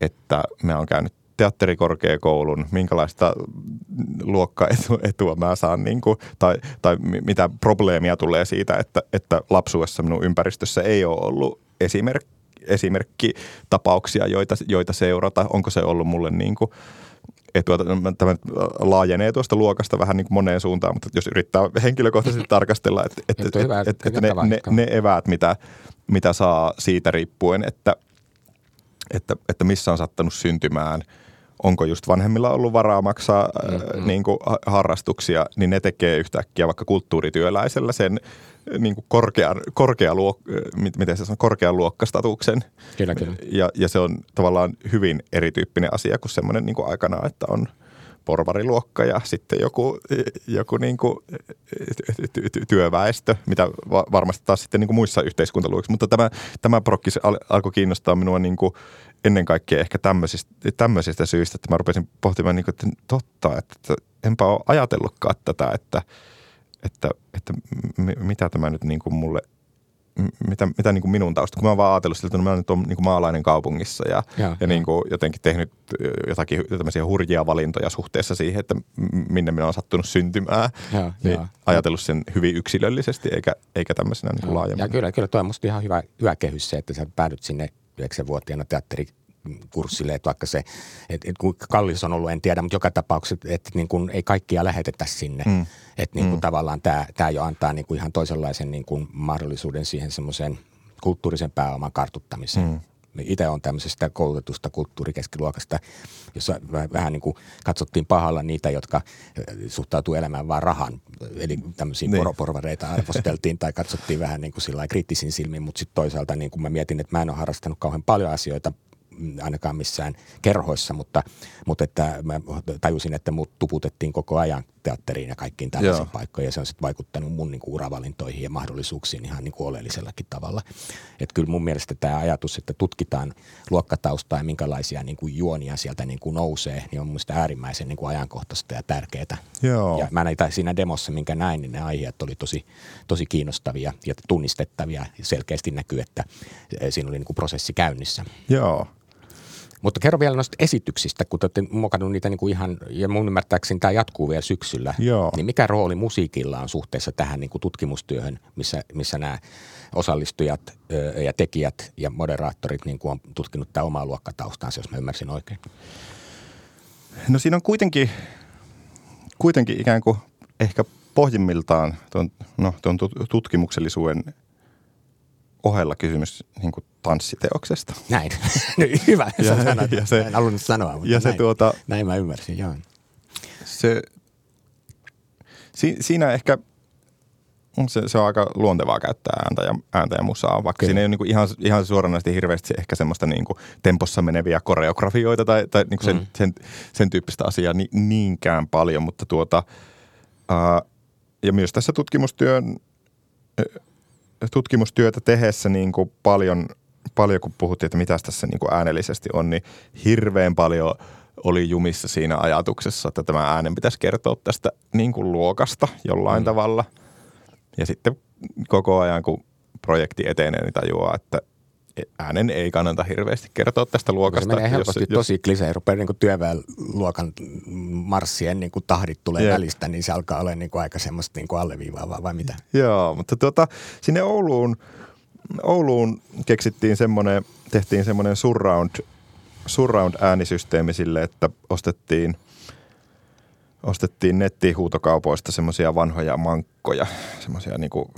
että mä oon käynyt teatterikorkeakoulun, minkälaista luokkaetua mä saan, niin kuin, tai, tai mi- mitä probleemia tulee siitä, että, että lapsuudessa minun ympäristössä ei ole ollut esimerk, esimerkkitapauksia, joita, joita seurata. Onko se ollut mulle niin kuin, etua, tämä laajenee tuosta luokasta vähän niin kuin moneen suuntaan, mutta jos yrittää henkilökohtaisesti tarkastella, että, että, on hyvä, että, että, että ne, ne, ne eväät, mitä, mitä saa siitä riippuen, että, että, että missä on sattanut syntymään, onko just vanhemmilla ollut varaa maksaa mm-hmm. niin kuin harrastuksia, niin ne tekee yhtäkkiä vaikka kulttuurityöläisellä sen niin kuin korkean, korkealuok, miten se sanoo, korkean luokkastatuksen. Kyllä, kyllä. Ja, ja se on tavallaan hyvin erityyppinen asia kuin semmoinen niin kuin aikanaan, että on porvariluokka ja sitten joku, joku niin kuin ty- ty- työväestö, mitä va- varmasti taas sitten niin kuin muissa yhteiskuntaluokissa. Mutta tämä, tämä prokkis al- alkoi kiinnostaa minua niin kuin ennen kaikkea ehkä tämmöisistä, tämmöisistä syistä, että mä rupesin pohtimaan, niin kuin, että totta, että enpä ole ajatellutkaan tätä, että, että, että mitä tämä nyt niin kuin mulle mitä, mitä niin kuin minun tausta, kun mä oon vaan ajatellut siltä, että mä nyt on niin kuin maalainen kaupungissa ja, Joo, ja niin kuin jotenkin tehnyt jotakin tämmöisiä hurjia valintoja suhteessa siihen, että minne minä on sattunut syntymään. Joo, niin joo. ajatellut sen hyvin yksilöllisesti eikä, eikä tämmöisenä niin kuin Ja laajemmin. kyllä, kyllä toi on musta ihan hyvä, hyvä kehys se, että sä päädyt sinne 9-vuotiaana teatterikurssille, että vaikka se, että et kuinka kallis on ollut, en tiedä, mutta joka tapauksessa, että niin kuin ei kaikkia lähetetä sinne. Mm. Että niin kuin mm. tavallaan tämä, tämä jo antaa niin kuin ihan toisenlaisen niin kuin mahdollisuuden siihen semmoiseen kulttuurisen pääoman kartuttamiseen. Mm. Itse on tämmöisestä koulutetusta kulttuurikeskiluokasta, jossa vä- vähän niin kuin katsottiin pahalla niitä, jotka suhtautuu elämään vain rahan. Eli tämmöisiä Niin. niin. porvareita arvosteltiin tai katsottiin vähän niin kuin sillä kriittisin silmin, mutta sitten toisaalta niin kuin mä mietin, että mä en ole harrastanut kauhean paljon asioita mm, ainakaan missään kerhoissa, mutta, mutta että mä tajusin, että mut tuputettiin koko ajan teatteriin ja kaikkiin tällaisiin Joo. paikkoihin ja se on sitten vaikuttanut mun niin kuin uravalintoihin ja mahdollisuuksiin ihan niin kuin oleellisellakin tavalla. Että kyllä mun mielestä tämä ajatus, että tutkitaan luokkataustaa ja minkälaisia niin kuin juonia sieltä niin kuin nousee, niin on mun mielestä äärimmäisen niin kuin ajankohtaista ja tärkeää. Joo. Ja mä näitä siinä demossa, minkä näin, niin ne aiheet oli tosi, tosi kiinnostavia ja tunnistettavia. Ja selkeästi näkyy, että eh, siinä oli niin kuin prosessi käynnissä. Joo. Mutta kerro vielä noista esityksistä, kun te olette mokannut niitä niin kuin ihan, ja mun ymmärtääkseni tämä jatkuu vielä syksyllä. Joo. Niin mikä rooli musiikilla on suhteessa tähän niin kuin tutkimustyöhön, missä, missä nämä osallistujat ö, ja tekijät ja moderaattorit niin kuin on tutkinut tämä omaa luokkataustaansa, jos mä ymmärsin oikein? No siinä on kuitenkin, kuitenkin ikään kuin ehkä pohjimmiltaan tuon, no, tuon tut- tutkimuksellisuuden ohella kysymys niin kuin tanssiteoksesta. Näin. No, Hyvä, Ja- ja, sanoit. ja se- en halunnut sanoa, mutta ja se näin, tuota- näin mä ymmärsin, joo. Se, si, siinä ehkä se, se on aika luontevaa käyttää ääntä ja, ääntä ja musaa, vaikka Kyllä. siinä ei ole niin kuin ihan, ihan suoranaisesti hirveästi ehkä semmoista niin kuin tempossa meneviä koreografioita tai, tai niin kuin sen, Mm. sen, sen tyyppistä asiaa ni, niinkään paljon, mutta tuota, ää, ja myös tässä tutkimustyön, tutkimustyötä tehdessä niin kuin paljon, paljon, kun puhuttiin, että mitä tässä niin kuin äänellisesti on, niin hirveän paljon oli jumissa siinä ajatuksessa, että tämä äänen pitäisi kertoa tästä niin kuin luokasta jollain mm. tavalla. Ja sitten koko ajan, kun projekti etenee, niin tajuaa, että äänen ei kannata hirveästi kertoa tästä Se luokasta. menee helposti jos, tosi klisee, rupeaa niin työväenluokan marssien niin kuin tahdit tulee Jep. välistä, niin se alkaa olla niin kuin aika semmoista niin kuin alleviivaavaa vai mitä? Joo, mutta tuota, sinne Ouluun, Ouluun keksittiin semmoinen, tehtiin semmoinen surround, surround-äänisysteemi sille, että ostettiin, ostettiin nettihuutokaupoista semmoisia vanhoja mankkoja, semmoisia niinku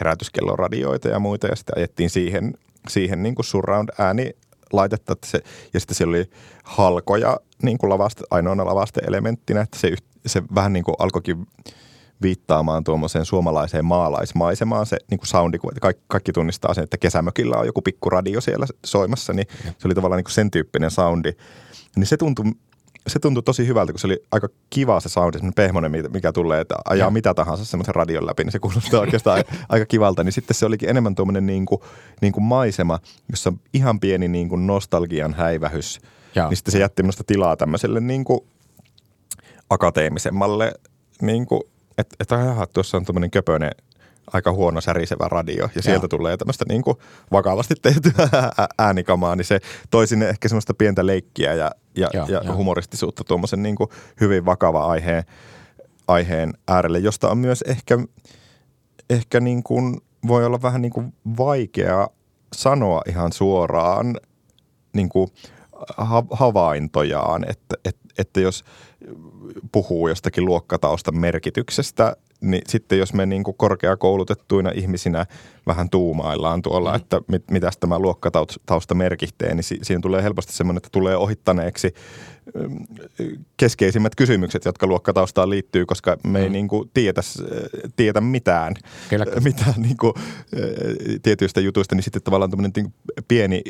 herätyskellonradioita ja muita, ja sitten ajettiin siihen, siihen niinku surround-ääni laitetta, että se, ja sitten siellä oli halkoja niin kuin lavaste, ainoana lavaste-elementtinä, että se, se vähän niin kuin alkoikin viittaamaan tuommoiseen suomalaiseen maalaismaisemaan se niin kuin soundi, kun kaikki, kaikki tunnistaa sen, että kesämökillä on joku pikku radio siellä soimassa, niin se oli tavallaan niin kuin sen tyyppinen soundi. Niin se tuntui, se tuntui tosi hyvältä, kun se oli aika kiva se soundi, semmoinen pehmonen, mikä- tulee, että ajaa Joo. mitä tahansa semmoisen radion läpi, niin se kuulostaa oikeastaan aika, kivalta. Niin sitten se olikin enemmän tuommoinen niin kuin, niin kuin maisema, jossa on ihan pieni niin kuin nostalgian häivähys. Joo. Niin sitten se jätti minusta tilaa tämmöiselle niin kuin akateemisemmalle, niin kuin, että, että tuossa on tuommoinen köpönen, aika huono särisevä radio, ja sieltä tulee tämmöistä niin kuin vakavasti tehtyä äänikamaa, niin se toi sinne ehkä semmoista pientä leikkiä ja, ja, Joo, ja joo. humoristisuutta tuommoisen niin kuin hyvin vakava aiheen, aiheen äärelle, josta on myös ehkä, ehkä niin kuin, voi olla vähän niin kuin vaikea sanoa ihan suoraan niin kuin ha- havaintojaan, että, että, että jos puhuu jostakin luokkataustan merkityksestä, niin sitten jos me niin kuin korkeakoulutettuina ihmisinä vähän tuumaillaan tuolla, mm. että mit, mitäs tämä luokkatausta merkitsee, niin si, siinä tulee helposti semmoinen, että tulee ohittaneeksi keskeisimmät kysymykset, jotka luokkataustaan liittyy, koska me ei Mm. niin kuin tietä, tietä mitään, Kyllä. mitään niin kuin, tietyistä jutuista, niin sitten tavallaan tämmöinen niin pieni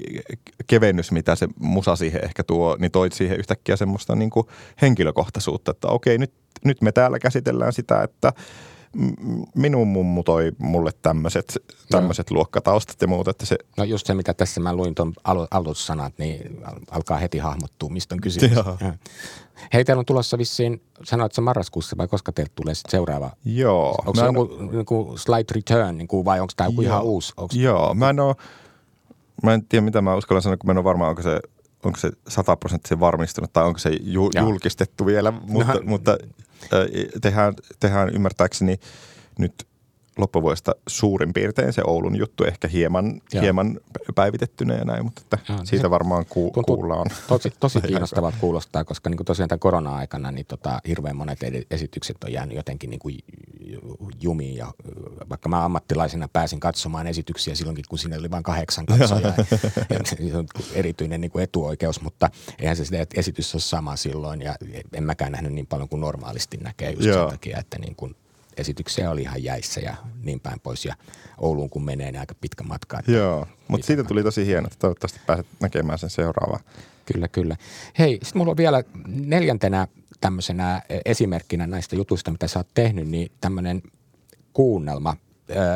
kevennys, mitä se musa siihen ehkä tuo, niin toi siihen yhtäkkiä semmoista niin kuin henkilökohtaisuutta, että okei, nyt, nyt me täällä käsitellään sitä, että minun mummu toi mulle tämmöiset tämmöiset luokkataustat ja muuta, että se No just se, mitä tässä mä luin tuon alo- aloitussanat, niin al- alkaa heti hahmottua, mistä on kysymys. Joo. Joo. Hei, teillä on tulossa vissiin, sanoit se marraskuussa vai koska teiltä tulee sitten seuraava? Joo. Onko se en- joku niin kuin slight return, niin kuin, vai onko tämä joku ihan Joo. uusi? Onks, Joo, mä en oo, mä en tiedä mitä mä uskallan sanoa, kun mä en ole varma, onko se, onko se sataprosenttisen varmistunut tai onko se ju, Joo. julkistettu vielä, mutta, No, mutta tehdään, tehdään ymmärtääkseni nyt loppuvuodesta suurin piirtein se Oulun juttu, ehkä hieman, Joo. hieman päivitettynä ja näin, mutta että Joo, no siitä se varmaan ku, tuntuu kuullaan. Tosi, tosi kiinnostavat kuulostaa, koska niin kuin tosiaan tämän korona-aikana niin tota, hirveän monet esitykset on jäänyt jotenkin niin kuin jumiin. Ja, vaikka mä ammattilaisena pääsin katsomaan esityksiä silloinkin, kun siinä oli vain kahdeksan katsojaa. ja se on erityinen niin kuin etuoikeus, mutta eihän se sitä esitys ole sama silloin. Ja en mäkään nähnyt niin paljon kuin normaalisti näkee just Joo. sen takia, että niin kuin esityksiä oli ihan jäissä ja niin päin pois. Ja Ouluun kun menee, niin aika pitkä matka. Joo, mutta siitä tuli tosi hieno, että toivottavasti pääset näkemään sen seuraavaan. Kyllä, kyllä. Hei, sitten mulla on vielä neljäntenä tämmöisenä esimerkkinä näistä jutuista, mitä sä oot tehnyt, niin tämmöinen kuunnelma.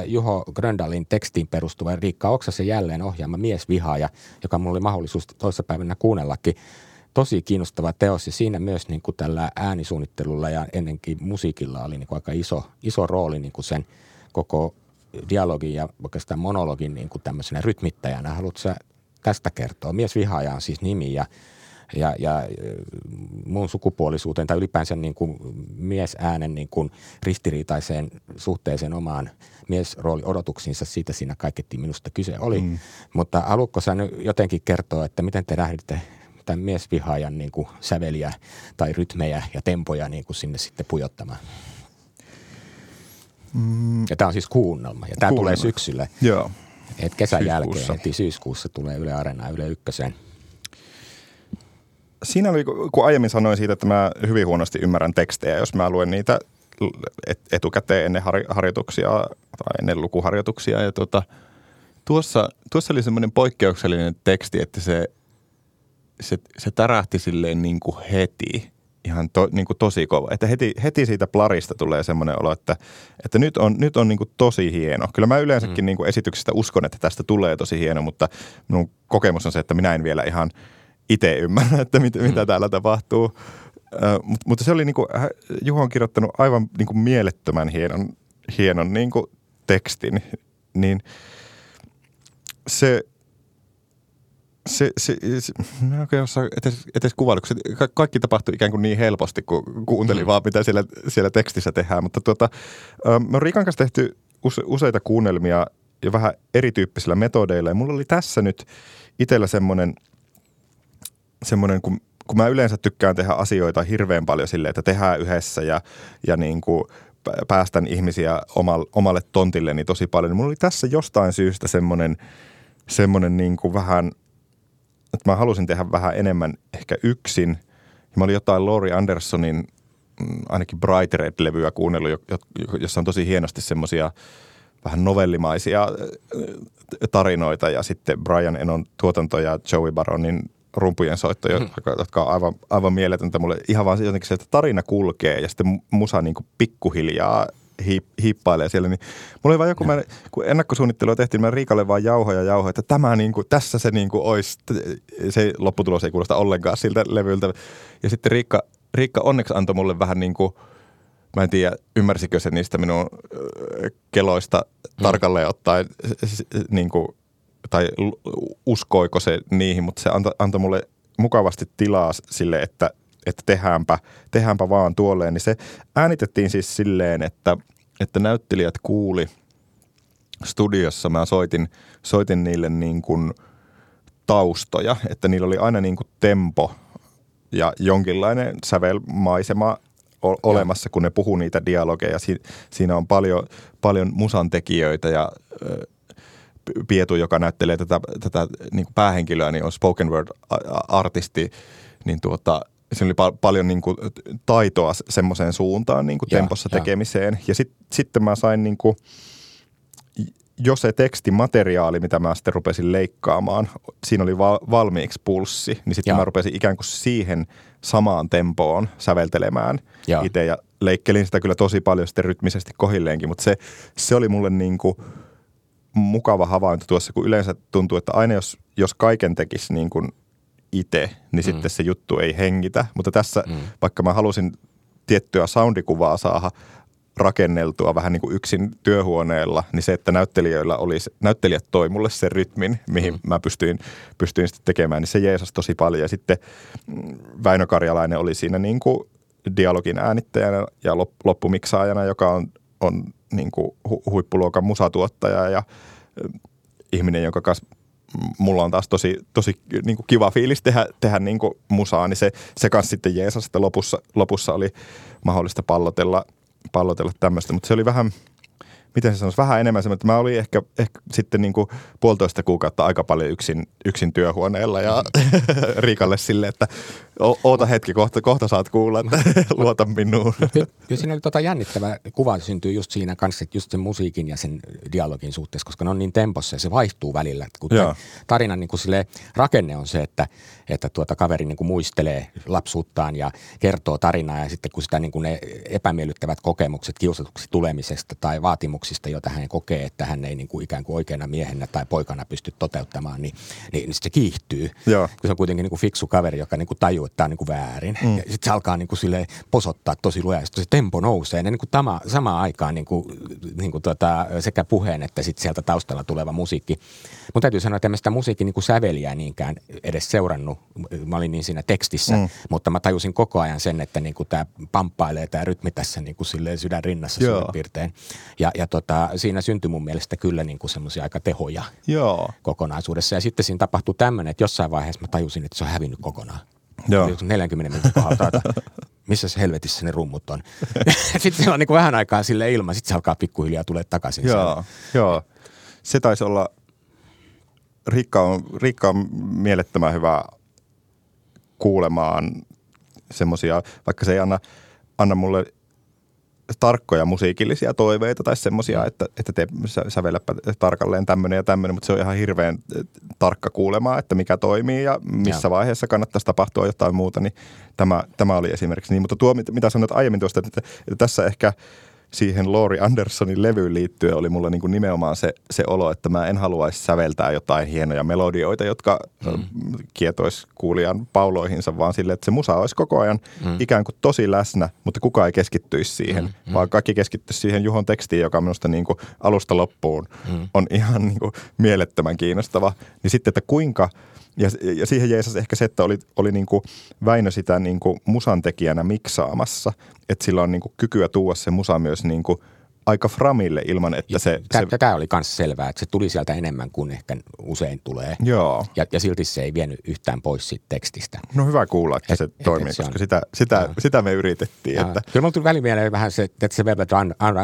Juho Gröndalin tekstiin perustuva Riikka Oksasen jälleen ohjaama Miesvihaaja, joka mulla oli mahdollisuus toissapäivänä kuunnellakin. Tosi kiinnostava teos ja siinä myös niin kuin tällä äänisuunnittelulla ja ennenkin musiikilla oli niin kuin aika iso, iso rooli niin kuin sen koko dialogin ja oikeastaan monologin niin kuin tämmöisenä rytmittäjänä. Haluatko tästä kertoa? Miesvihaaja on siis nimi ja ja, ja ö, mun sukupuolisuuteen tai ylipäänsä niin kuin miesäänen niin kuin ristiriitaiseen suhteeseen omaan miesrooli odotuksiinsa, siitä siinä kaikettiin minusta kyse oli. Mm. Mutta haluatko sä nyt jotenkin kertoa, että miten te lähditte tämän miesvihaajan niin kuin säveliä tai rytmejä ja tempoja niin kuin sinne sitten pujottamaan? Mm. Ja tämä on siis kuunnelma ja tämä tulee syksyllä. Joo. Et kesän Syyskuussa. jälkeen, heti syyskuussa tulee Yle Areenaan Yle Ykköseen. Siinä oli, kun aiemmin sanoin siitä, että mä hyvin huonosti ymmärrän tekstejä, jos mä luen niitä etukäteen ennen harjoituksia tai ennen lukuharjoituksia. Ja tuota, tuossa, tuossa oli semmoinen poikkeuksellinen teksti, että se, se, se tärähti silleen niin kuin heti ihan to, niin kuin tosi kova. Että heti, heti siitä plarista tulee semmoinen olo, että, että nyt on, nyt on niin kuin tosi hieno. Kyllä mä yleensäkin mm. niin kuin esityksestä uskon, että tästä tulee tosi hieno, mutta minun kokemus on se, että minä en vielä ihan itse ymmärrä, että mit, mm. mitä täällä tapahtuu. Uh, mutta, mutta se oli niin kuin, Juho on kirjoittanut aivan niin kuin mielettömän hienon, hienon niin kuin tekstin, niin se, se, se, se mä oikein osaa edes, edes kuvailla, kun se, ka, kaikki tapahtui ikään kuin niin helposti, kun kuuntelin mm. vaan, mitä siellä, siellä tekstissä tehdään. Mutta tuota, me on Riikan kanssa tehty use, useita kuunnelmia ja vähän erityyppisillä metodeilla. Ja mulla oli tässä nyt itsellä semmoinen, semmoinen kun, kun mä yleensä tykkään tehdä asioita hirveän paljon silleen, että tehdään yhdessä ja, ja niin kuin päästän ihmisiä omalle, omalle tontilleni tosi paljon. Niin mulla oli tässä jostain syystä semmoinen, semmoinen niin kuin vähän – että mä halusin tehdä vähän enemmän ehkä yksin. Ja mä olin jotain Laurie Andersonin mm, ainakin Bright Red-levyä kuunnellut, jossa on tosi hienosti semmoisia vähän novellimaisia tarinoita ja sitten Brian Enon tuotanto ja Joey Baronin rumpujen soitto, mm. jotka on aivan, aivan mieletöntä mulle. Ihan vaan jotenkin se, että tarina kulkee ja sitten musa niin kuin pikkuhiljaa hiip, hiippailee siellä, niin mulla oli vaan joku, mä, kun ennakkosuunnittelua tehtiin, mä Riikalle vaan jauhoja ja jauhoja, että tämä niin kuin, tässä se niin kuin olisi, se lopputulos ei kuulosta ollenkaan siltä levyltä. Ja sitten Riikka, Riikka onneksi antoi mulle vähän niin kuin, mä en tiedä ymmärsikö se niistä minun keloista mm. tarkalleen ottaen, niin kuin, tai uskoiko se niihin, mutta se antoi, antoi mulle mukavasti tilaa sille, että että tehdäänpä, tehdäänpä vaan tuolleen, niin se äänitettiin siis silleen, että, että näyttelijät kuuli studiossa, mä soitin, soitin niille niin kuin taustoja, että niillä oli aina niin kuin tempo ja jonkinlainen sävelmaisema olemassa, kun ne puhuu niitä dialogeja. Si- siinä on paljon, paljon musan tekijöitä ja Pietu, joka näyttelee tätä, tätä niin kuin päähenkilöä, niin on spoken word artisti, niin tuota, siinä oli pa- paljon niin kuin taitoa semmoiseen suuntaan niin kuin ja, tempossa ja. tekemiseen. Ja sit, sitten mä sain niin kuin, jo se tekstimateriaali, mitä mä sitten rupesin leikkaamaan, siinä oli va- valmiiksi pulssi, niin sitten mä rupesin ikään kuin siihen samaan tempoon säveltelemään itse ja leikkelin sitä kyllä tosi paljon sitten rytmisesti kohilleenkin, mutta se, se oli mulle niin kuin mukava havainto tuossa, kun yleensä tuntuu, että aina jos, jos kaiken tekisi niin kuin itse, niin mm. sitten se juttu ei hengitä. Mutta tässä, mm. vaikka mä halusin tiettyä soundikuvaa saada rakenneltua vähän niin kuin yksin työhuoneella, niin se, että näyttelijöillä oli, näyttelijät toi mulle sen rytmin, mihin mm. mä pystyin, pystyin sitten tekemään, niin se jeesasi tosi paljon. Ja sitten mm, Väinö Karjalainen oli siinä niin kuin dialogin äänittäjänä ja loppumiksaajana, joka on, on niin kuin hu- huippuluokan musatuottaja ja ihminen, jonka kanssa mulla on taas tosi, tosi niin kuin kiva fiilis tehdä, tehdä niin kuin musaa, niin se, se kanssa sitten jeesas, että lopussa, lopussa oli mahdollista pallotella, pallotella tämmöistä, mutta se oli vähän – miten se sanoisi, vähän enemmän semmoinen, että mä olin ehkä, ehkä sitten niin kuin puolitoista kuukautta aika paljon yksin, yksin työhuoneella ja mm. Riikalle sille, että oota hetki, kohta, kohta saat kuulla, että luota minuun. Kyllä siinä oli tota jännittävä kuva syntyy just siinä kanssa, että just sen musiikin ja sen dialogin suhteessa, koska ne on niin tempossa ja se vaihtuu välillä. Kun tarinan niin kuin sille, rakenne on se, että, että tuota kaveri niin kuin muistelee lapsuuttaan ja kertoo tarinaa ja sitten kun sitä niin kuin ne epämiellyttävät kokemukset kiusatuksi tulemisesta tai vaatimukset kokemuksista, joita hän kokee, että hän ei niin kuin ikään kuin oikeana miehenä tai poikana pysty toteuttamaan, niin, niin, niin se kiihtyy. Joo. Kun se on kuitenkin niin kuin fiksu kaveri, joka niin kuin tajuu, että tämä on niin kuin väärin. Mm. Ja sitten se alkaa niin kuin posottaa tosi lujaa, se tempo nousee. Ja niin kuin tama, samaan aikaan niin kuin, niin kuin tota, sekä puheen että sit sieltä taustalla tuleva musiikki. Mutta täytyy sanoa, että en sitä musiikin niin kuin säveliä niinkään edes seurannut. Mä olin niin siinä tekstissä, mm. mutta mä tajusin koko ajan sen, että niin kuin tämä pamppailee tämä rytmi tässä niin kuin sydän rinnassa suurin piirtein. Ja, ja tota, siinä syntyi mun mielestä kyllä niin kuin semmoisia aika tehoja Joo. kokonaisuudessa. Ja sitten siinä tapahtui tämmöinen, että jossain vaiheessa mä tajusin, että se on hävinnyt kokonaan. Joo. 40 minuutin kohdalta, että missä se helvetissä ne rummut on. sitten siellä on niin kuin vähän aikaa sille ilma, sitten se alkaa pikkuhiljaa tulee takaisin. Joo, joo. Se taisi olla, Rikka on, Rikka on mielettömän hyvä kuulemaan semmoisia, vaikka se ei anna, anna mulle tarkkoja musiikillisia toiveita tai semmoisia, että, että te sävelläpä tarkalleen tämmöinen ja tämmöinen, mutta se on ihan hirveän tarkka kuulemaa, että mikä toimii ja missä ja. vaiheessa kannattaisi tapahtua jotain muuta, niin tämä, tämä oli esimerkiksi niin. Mutta tuo, mitä sanoit aiemmin tuosta, että, että tässä ehkä – siihen Lori Andersonin levyyn liittyen oli mulla niin kuin nimenomaan se, se olo, että mä en haluaisi säveltää jotain hienoja melodioita, jotka mm. kietois kuulijan pauloihinsa, vaan sille, että se musa olisi koko ajan mm. ikään kuin tosi läsnä, mutta kukaan ei keskittyisi siihen, mm. mm. vaan kaikki keskittyisi siihen Juhon tekstiin, joka minusta niin kuin alusta loppuun mm. on ihan niin kuin mielettömän kiinnostava. Niin sitten, että kuinka – ja, ja siihen jeesasi ehkä se, että oli, oli niin kuin Väinö sitä niin kuin musan tekijänä miksaamassa, että sillä on niin kuin kykyä tuoda se musa myös niin kuin – aika framille ilman, että se... se... Tämä oli myös selvää, että se tuli sieltä enemmän kuin ehkä usein tulee. Joo. Ja, ja silti se ei vienyt yhtään pois siitä tekstistä. No hyvä kuulla, että et, se et, toimii, et se koska on, sitä, sitä, sitä me yritettiin. Että... Kyllä mulla tuli välimieleen vähän se, että se Velvet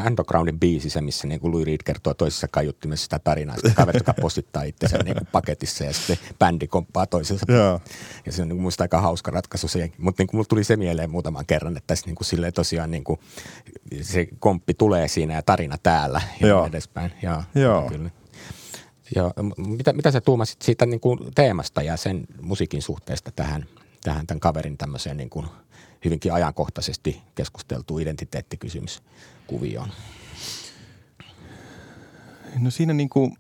Undergroundin biisi, se missä niin kuin Louis Reed kertoo toisessa kaiuttimessa sitä tarinaa, sitä kaverit, joka postittaa itsensä niin kuin paketissa ja sitten bändi komppaa toisensa. Joo. Ja se on niin musta aika hauska ratkaisu se. Mutta niin kuin mulla tuli se mieleen muutaman kerran, että tässä niin kuin silleen tosiaan niin kuin se komppi tulee siinä ja tarina täällä ja Joo. Edespäin. Ja, Joo. Kyllä. Ja, mitä, mitä sä tuumasit siitä niin kuin teemasta ja sen musiikin suhteesta tähän, tähän tämän kaverin tämmöiseen niin kuin hyvinkin ajankohtaisesti keskusteltuun identiteettikysymyskuvioon? No siinä niin kuin,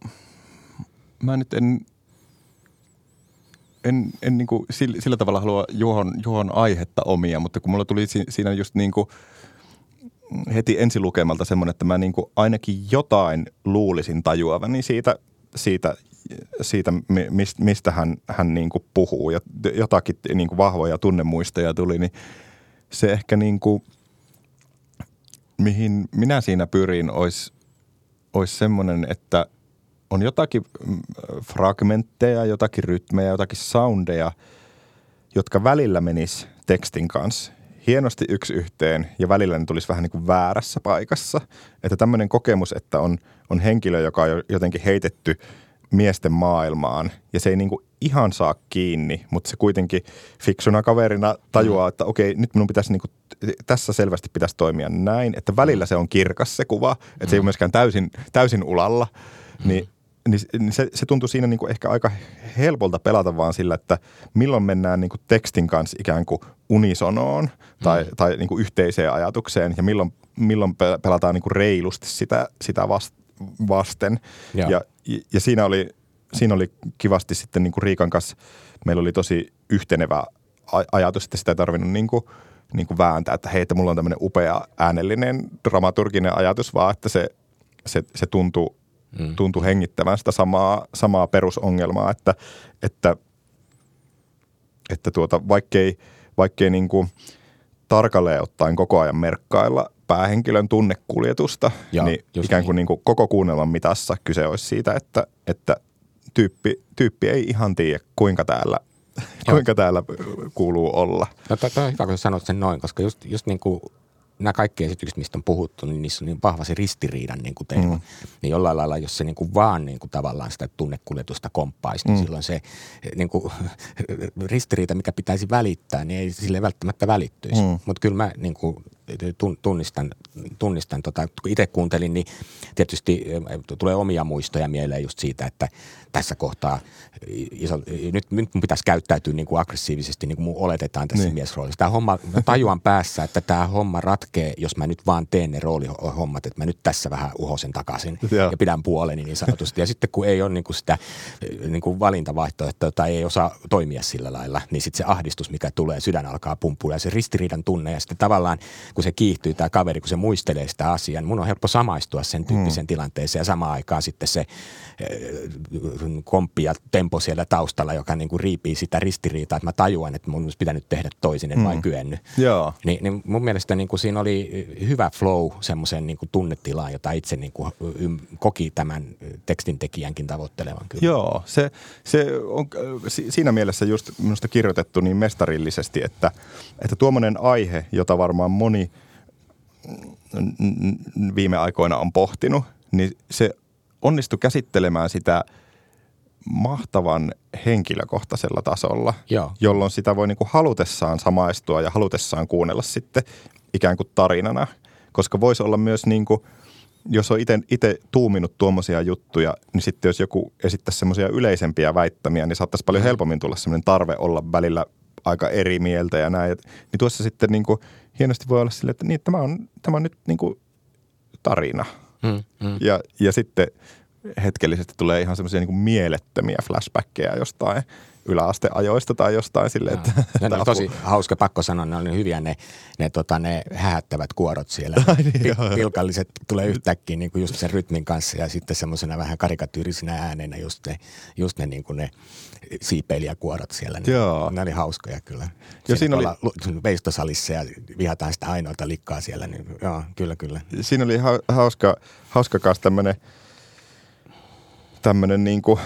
mä nyt en, en, en niin kuin sillä, sillä tavalla halua Juhon, Juhon aihetta omia, mutta kun mulla tuli siinä just niin kuin – heti ensilukemalta semmoinen, että mä niin kuin ainakin jotain luulisin tajuavani siitä, siitä, siitä mistä hän, hän niin kuin puhuu. Ja jotakin niin kuin vahvoja tunnemuistoja tuli, niin se ehkä niin kuin, mihin minä siinä pyrin, olisi, olisi semmoinen, että on jotakin mm, fragmentteja, jotakin rytmejä, jotakin soundeja, jotka välillä menis tekstin kanssa hienosti yksi yhteen ja välillä ne tulisi vähän niin kuin väärässä paikassa. Että tämmöinen kokemus, että on, on henkilö, joka on jotenkin heitetty miesten maailmaan ja se ei niin kuin ihan saa kiinni, mutta se kuitenkin fiksuna kaverina tajuaa, mm. että okei, nyt minun pitäisi niin kuin, tässä selvästi pitäisi toimia näin, että välillä se on kirkas se kuva, että mm. se ei ole mm. myöskään täysin, täysin ulalla, mm. niin niin, niin se, se tuntui siinä niin kuin ehkä aika helpolta pelata vaan sillä, että milloin mennään niin kuin tekstin kanssa ikään kuin unisonoon tai, mm. tai niin kuin yhteiseen ajatukseen ja milloin, milloin pelataan niin kuin reilusti sitä, sitä vasten. Ja, ja, ja siinä, oli, siinä oli kivasti sitten niin kuin Riikan kanssa, meillä oli tosi yhtenevä ajatus, että sitä ei tarvinnut niin kuin, niin kuin vääntää, että hei, että mulla on tämmöinen upea äänellinen dramaturginen ajatus, vaan että se, se, se tuntuu mm. tuntui hengittävän sitä samaa, samaa perusongelmaa, että, että, että tuota, vaikkei, vaikkei niin kuin tarkalleen ottaen koko ajan merkkailla päähenkilön tunnekuljetusta, ja, niin ikään kuin, niin. niin kuin koko kuunnelman mitassa kyse olisi siitä, että, että tyyppi, tyyppi ei ihan tiedä, kuinka täällä kuinka täällä kuuluu olla. No, tämä on hyvä, kun sanot sen noin, koska just, just niin kuin nämä kaikki esitykset, mistä on puhuttu, niin niissä on niin vahva se ristiriidan niin kuin teema. Mm. Niin jollain lailla, jos se niin kuin vaan niin kuin tavallaan sitä tunnekuljetusta komppaisi, niin mm. silloin se niin kuin, ristiriita, mikä pitäisi välittää, niin ei sille välttämättä välittyisi. Mm. Mutta kyllä mä niin kuin, tunnistan, tunnistan tota, kun itse kuuntelin, niin tietysti tulee omia muistoja mieleen just siitä, että tässä kohtaa iso, nyt, nyt mun pitäisi käyttäytyä niin kuin aggressiivisesti, niin kuin mun oletetaan tässä niin. miesroolissa. Tämä homma, mä tajuan päässä, että tämä homma ratkee, jos mä nyt vaan teen ne roolihommat, että mä nyt tässä vähän uhosen takaisin ja, ja pidän puoleni niin sanotusti. Ja sitten kun ei ole niin kuin sitä niin kuin valintavaihtoehtoa tai ei osaa toimia sillä lailla, niin sitten se ahdistus, mikä tulee, sydän alkaa pumpua ja se ristiriidan tunne ja sitten tavallaan kun se kiihtyy tämä kaveri, kun se muistelee sitä asiaa, niin mun on helppo samaistua sen tyyppisen mm. tilanteeseen ja samaan aikaan sitten se komppi ja tempo siellä taustalla, joka niin kuin riipii sitä ristiriitaa, että mä tajuan, että mun olisi pitänyt tehdä toisin, en mm. vain kyennyt. Joo. Ni, niin mun mielestä niin kuin siinä oli hyvä flow semmoisen niin kuin tunnetilaan, jota itse niin kuin koki tämän tekstin tekijänkin tavoittelevan. Kyllä. Joo, se, se on siinä mielessä just minusta kirjoitettu niin mestarillisesti, että, että tuommoinen aihe, jota varmaan moni viime aikoina on pohtinut, niin se onnistui käsittelemään sitä mahtavan henkilökohtaisella tasolla, Joo. jolloin sitä voi niin kuin halutessaan samaistua ja halutessaan kuunnella sitten ikään kuin tarinana. koska voisi olla myös niin kuin, jos on itse tuuminut tuommoisia juttuja, niin sitten jos joku esittäisi semmoisia yleisempiä väittämiä, niin saattaisi paljon helpommin tulla semmoinen tarve olla välillä aika eri mieltä ja näin. Niin tuossa sitten niin kuin, hienosti voi olla silleen, että niin, tämä, on, tämä on nyt niin kuin tarina. Mm, mm. Ja, ja sitten hetkellisesti tulee ihan semmoisia niin mielettömiä flashbackkejä jostain yläasteajoista tai jostain sille, että... No, ne tosi hauska, pakko sanoa, ne oli hyviä ne, ne, tota, ne hähättävät kuorot siellä. Niin, Pilkalliset tulee yhtäkkiä niin kuin just sen rytmin kanssa ja sitten semmoisena vähän karikatyyrisinä ääneinä just ne, just ne, niin kuin ne siipeilijäkuorot siellä. Ne, joo. ne oli hauskoja kyllä. Ja siinä oli... Veistosalissa ja vihataan sitä ainoata likkaa siellä, niin joo, kyllä, kyllä. Siinä oli hauska, hauska kanssa tämmöinen tämmöinen niin kuin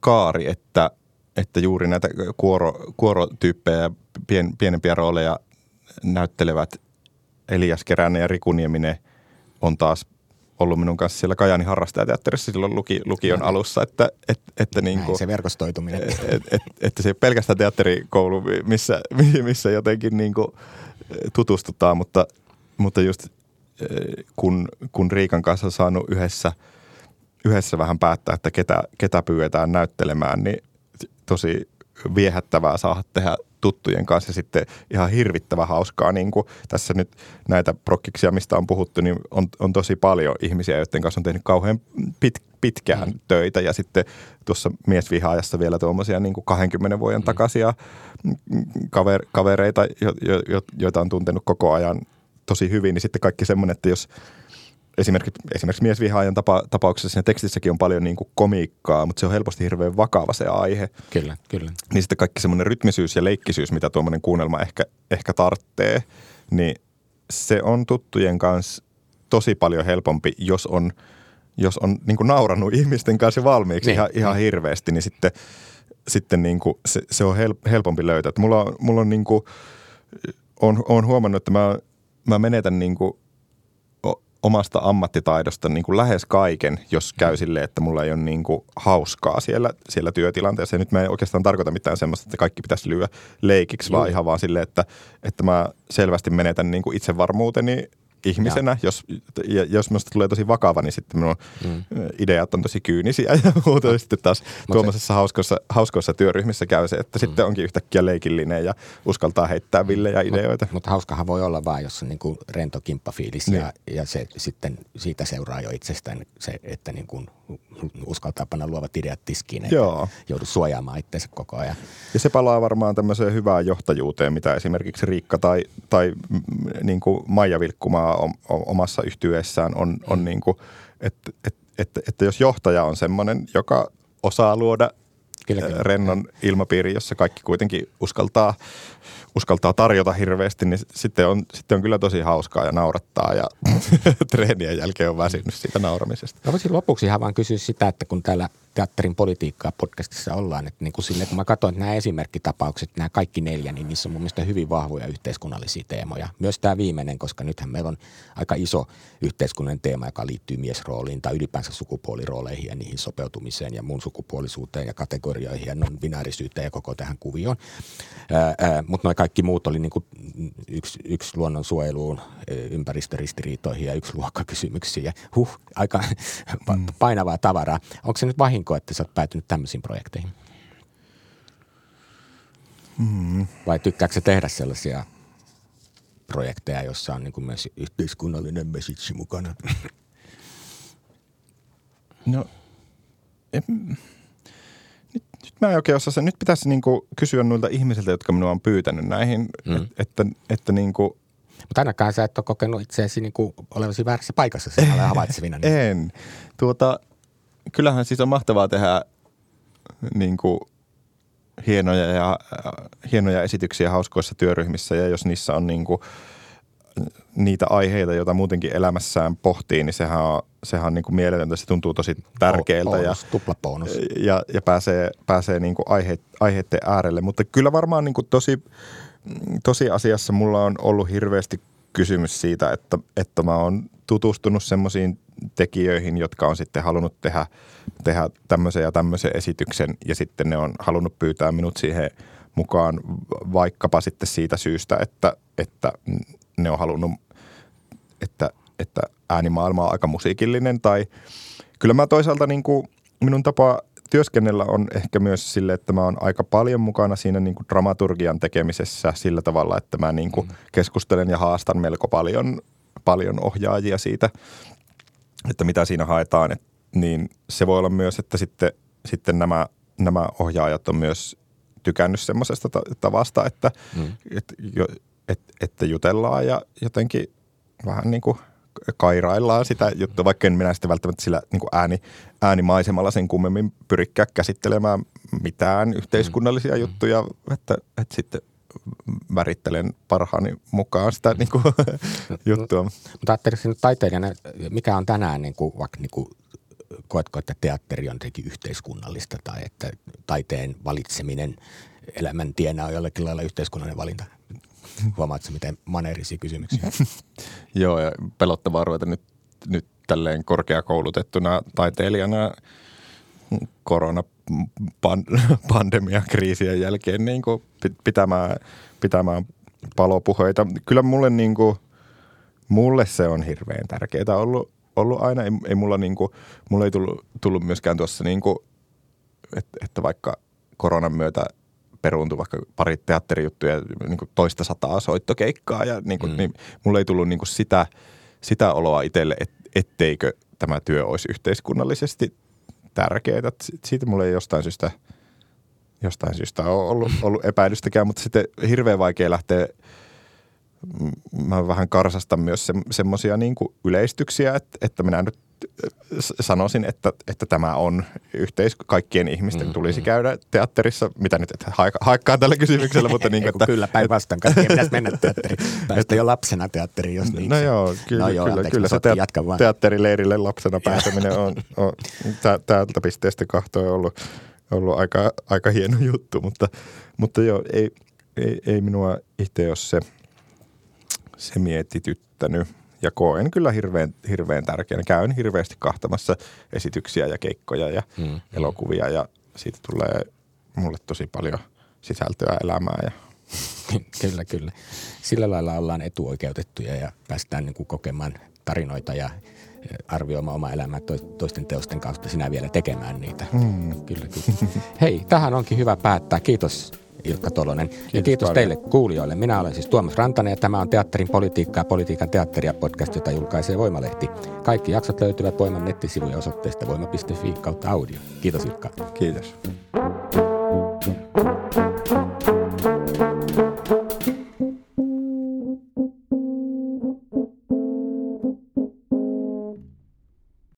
kaari, että – että juuri näitä kuoro, kuorotyyppejä ja pien, pienempiä rooleja näyttelevät Elias Keränen ja Riku Nieminen on taas ollut minun kanssa siellä Kajani harrastajateatterissa silloin luki, lukion Näin. alussa, että, et, että niin kuin, se verkostoituminen. Et, et, et, että se ei pelkästään teatterikoulu, missä, missä jotenkin niin kuin tutustutaan, mutta, mutta just kun, kun Riikan kanssa on saanut yhdessä, yhdessä vähän päättää, että ketä, ketä pyydetään näyttelemään, niin tosi viehättävää saada tehdä tuttujen kanssa ja sitten ihan hirvittävä hauskaa. Niin kuin tässä nyt näitä prokkiksia, mistä on puhuttu, niin on, on tosi paljon ihmisiä, joiden kanssa on tehnyt kauhean pit, pitkään mm. töitä ja sitten tuossa miesvihaajassa vielä tuommoisia niin kuin 20 vuoden mm. takaisia kaver, kavereita, jo, jo, jo, joita on tuntenut koko ajan tosi hyvin, niin sitten kaikki semmoinen, että jos – esimerkiksi, esimerkiksi miesvihaajan tapa, tapauksessa siinä tekstissäkin on paljon niin kuin komiikkaa, mutta se on helposti hirveän vakava se aihe. Kyllä, kyllä. Niin sitten kaikki semmoinen rytmisyys ja leikkisyys, mitä tuommoinen kuunnelma ehkä, ehkä tarttee, niin se on tuttujen kanssa tosi paljon helpompi, jos on, jos on niin kuin naurannut ihmisten kanssa valmiiksi niin. ihan, ihan hirveästi, niin sitten, sitten niin kuin se, se on helpompi löytää. Mulla mulla on niin kuin, on, on huomannut, että mä, mä menetän niin kuin omasta ammattitaidosta niin kuin lähes kaiken, jos käy silleen, että mulla ei ole niin kuin hauskaa siellä, siellä työtilanteessa. Ja nyt mä en oikeastaan tarkoita mitään semmoista, että kaikki pitäisi lyödä leikiksi, vaan ihan vaan silleen, että, että mä selvästi menetän niin kuin itsevarmuuteni ihmisenä. Jos, ja jos minusta tulee tosi vakava, niin sitten minun mm. ideat on tosi kyynisiä ja muuta. Ja sitten taas tuommoisessa hauskoissa, hauskoissa työryhmissä käy se, että mm. sitten onkin yhtäkkiä leikillinen ja uskaltaa heittää villejä ideoita. Mutta mut hauskahan voi olla vaan, jos on niinku rento kimppafiilis niin. ja, ja se, sitten siitä seuraa jo itsestään se, että niinku uskaltaa panna luovat ideat tiskiin, eikä Joo. joudu suojaamaan itseensä koko ajan. Ja se palaa varmaan tämmöiseen hyvään johtajuuteen, mitä esimerkiksi Riikka tai, tai niin kuin Maija Vilkkumaa omassa yhtyeessään on, on niin kuin, että, että, että, että jos johtaja on semmoinen, joka osaa luoda kyllä, kyllä. rennon ilmapiiri, jossa kaikki kuitenkin uskaltaa uskaltaa tarjota hirveästi, niin sitten on, sitten on kyllä tosi hauskaa ja naurattaa ja treenien jälkeen on väsynyt siitä nauramisesta. Mä voisin lopuksi ihan vaan kysyä sitä, että kun täällä teatterin politiikkaa podcastissa ollaan, että niin kuin sille, kun mä katsoin nämä esimerkkitapaukset, nämä kaikki neljä, niin niissä on mun mielestä hyvin vahvoja yhteiskunnallisia teemoja. Myös tämä viimeinen, koska nythän meillä on aika iso yhteiskunnallinen teema, joka liittyy miesrooliin tai ylipäänsä sukupuolirooleihin ja niihin sopeutumiseen ja muun sukupuolisuuteen ja kategorioihin ja non-binäärisyyteen ja koko tähän kuvioon. Mutta noin kaikki muut oli niin kuin yksi, yksi luonnonsuojeluun, ympäristöristiriitoihin ja yksi luokkakysymyksiin. Ja huh, aika mm. painavaa tavaraa. Onko se nyt vahinko, että sä oot päätynyt tämmöisiin projekteihin? Mm. Vai tykkääkö tehdä sellaisia projekteja, joissa on niin kuin myös yhteiskunnallinen message mukana? No, en, nyt mä en oikein osaa Nyt pitäisi niinku kysyä noilta ihmisiltä, jotka minua on pyytänyt näihin, mm. et, että, että niinku, mutta ainakaan sä et ole kokenut itseäsi niinku olevasi väärässä paikassa siellä havaitsevina. Niin. en. Tuota, kyllähän siis on mahtavaa tehdä niin kuin hienoja, ja, hienoja esityksiä hauskoissa työryhmissä ja jos niissä on niin kuin niitä aiheita, joita muutenkin elämässään pohtii, niin sehän on, sehän on niin kuin mieletöntä. Se tuntuu tosi tärkeältä bonus, ja, tupla bonus. ja, ja pääsee, pääsee niin kuin aihe, aiheiden äärelle. Mutta kyllä varmaan niin kuin tosi, tosi asiassa mulla on ollut hirveästi kysymys siitä, että, että mä oon tutustunut semmoisiin tekijöihin, jotka on sitten halunnut tehdä, tehdä tämmöisen ja tämmöisen esityksen ja sitten ne on halunnut pyytää minut siihen mukaan vaikkapa sitten siitä syystä, että, että ne on halunnut että, että äänimaailma on aika musiikillinen tai kyllä mä toisaalta niin kuin, minun tapa työskennellä on ehkä myös sille, että mä oon aika paljon mukana siinä niin kuin dramaturgian tekemisessä sillä tavalla, että mä niin kuin mm. keskustelen ja haastan melko paljon, paljon ohjaajia siitä, että mitä siinä haetaan. Et, niin se voi olla myös, että sitten, sitten nämä, nämä ohjaajat on myös tykännyt semmoisesta tavasta, että, mm. et, jo, et, että jutellaan ja jotenkin vähän niin kuin – kairaillaan sitä juttua, vaikka en minä sitten välttämättä sillä niin kuin ääni, äänimaisemalla sen kummemmin pyrikään käsittelemään mitään yhteiskunnallisia mm. juttuja, että, että sitten värittelen parhaani mukaan sitä niin kuin, juttua. Mutta ajatteliko nyt taiteilijana, mikä on tänään niin kuin, vaikka niin kuin, koetko, että teatteri on jotenkin yhteiskunnallista tai että taiteen valitseminen elämäntienä on jollakin lailla yhteiskunnallinen valinta? Huomaatko, miten maneerisia kysymyksiä? Joo, ja pelottavaa ruveta nyt, nyt tälleen korkeakoulutettuna taiteilijana koronapandemia kriisien jälkeen niin kuin pitämään, pitämään palopuheita. Kyllä mulle, niin kuin, mulle se on hirveän tärkeää ollut, ollut aina. Ei, ei mulla, niin kuin, mulla ei tullut, tullut myöskään tuossa, niin kuin, että, että vaikka koronan myötä – peruuntui vaikka pari teatterijuttuja, niin kuin toista sataa soittokeikkaa ja niin kuin, mm. niin mulle ei tullut niin kuin sitä, sitä oloa itselle, et, etteikö tämä työ olisi yhteiskunnallisesti tärkeää. Siitä mulle ei jostain syystä, jostain syystä ole ollut, ollut epäilystäkään, mutta sitten hirveän vaikea lähteä mä vähän karsastan myös se, semmoisia niin yleistyksiä, että, että minä nyt sanoisin, että, että tämä on yhteis, kaikkien ihmisten mm, tulisi mm. käydä teatterissa. Mitä nyt, että haika, haikkaa tällä kysymyksellä, mutta niin, että... Kyllä, päinvastoin. Kaikkien pitäisi mennä teatteriin. Päästä jo lapsena teatteriin, jos niin. No joo, kyllä, no joo, kyllä, kyllä se teat- teatterileirille lapsena pääseminen on, on täältä pisteestä kahtoa ollut, ollut aika, aika hieno juttu, mutta, mutta joo, ei, ei, ei minua itse ole se, se mietityttänyt ja koen kyllä hirveän, hirveän tärkeänä. Käyn hirveästi kahtamassa esityksiä ja keikkoja ja mm. elokuvia ja siitä tulee mulle tosi paljon sisältöä elämää. Ja. kyllä, kyllä. Sillä lailla ollaan etuoikeutettuja ja päästään niin kuin kokemaan tarinoita ja arvioimaan omaa elämää toisten teosten kautta, sinä vielä tekemään niitä. Mm. Kyllä, kyllä. Hei, tähän onkin hyvä päättää. Kiitos Ilkka Tolonen. Kiitos ja kiitos paljon. teille kuulijoille. Minä olen siis Tuomas Rantanen ja tämä on Teatterin politiikkaa ja politiikan teatteria podcast, jota julkaisee Voimalehti. Kaikki jaksot löytyvät Voiman nettisivuja osoitteesta voima.fi kautta audio. Kiitos Ilkka. Kiitos.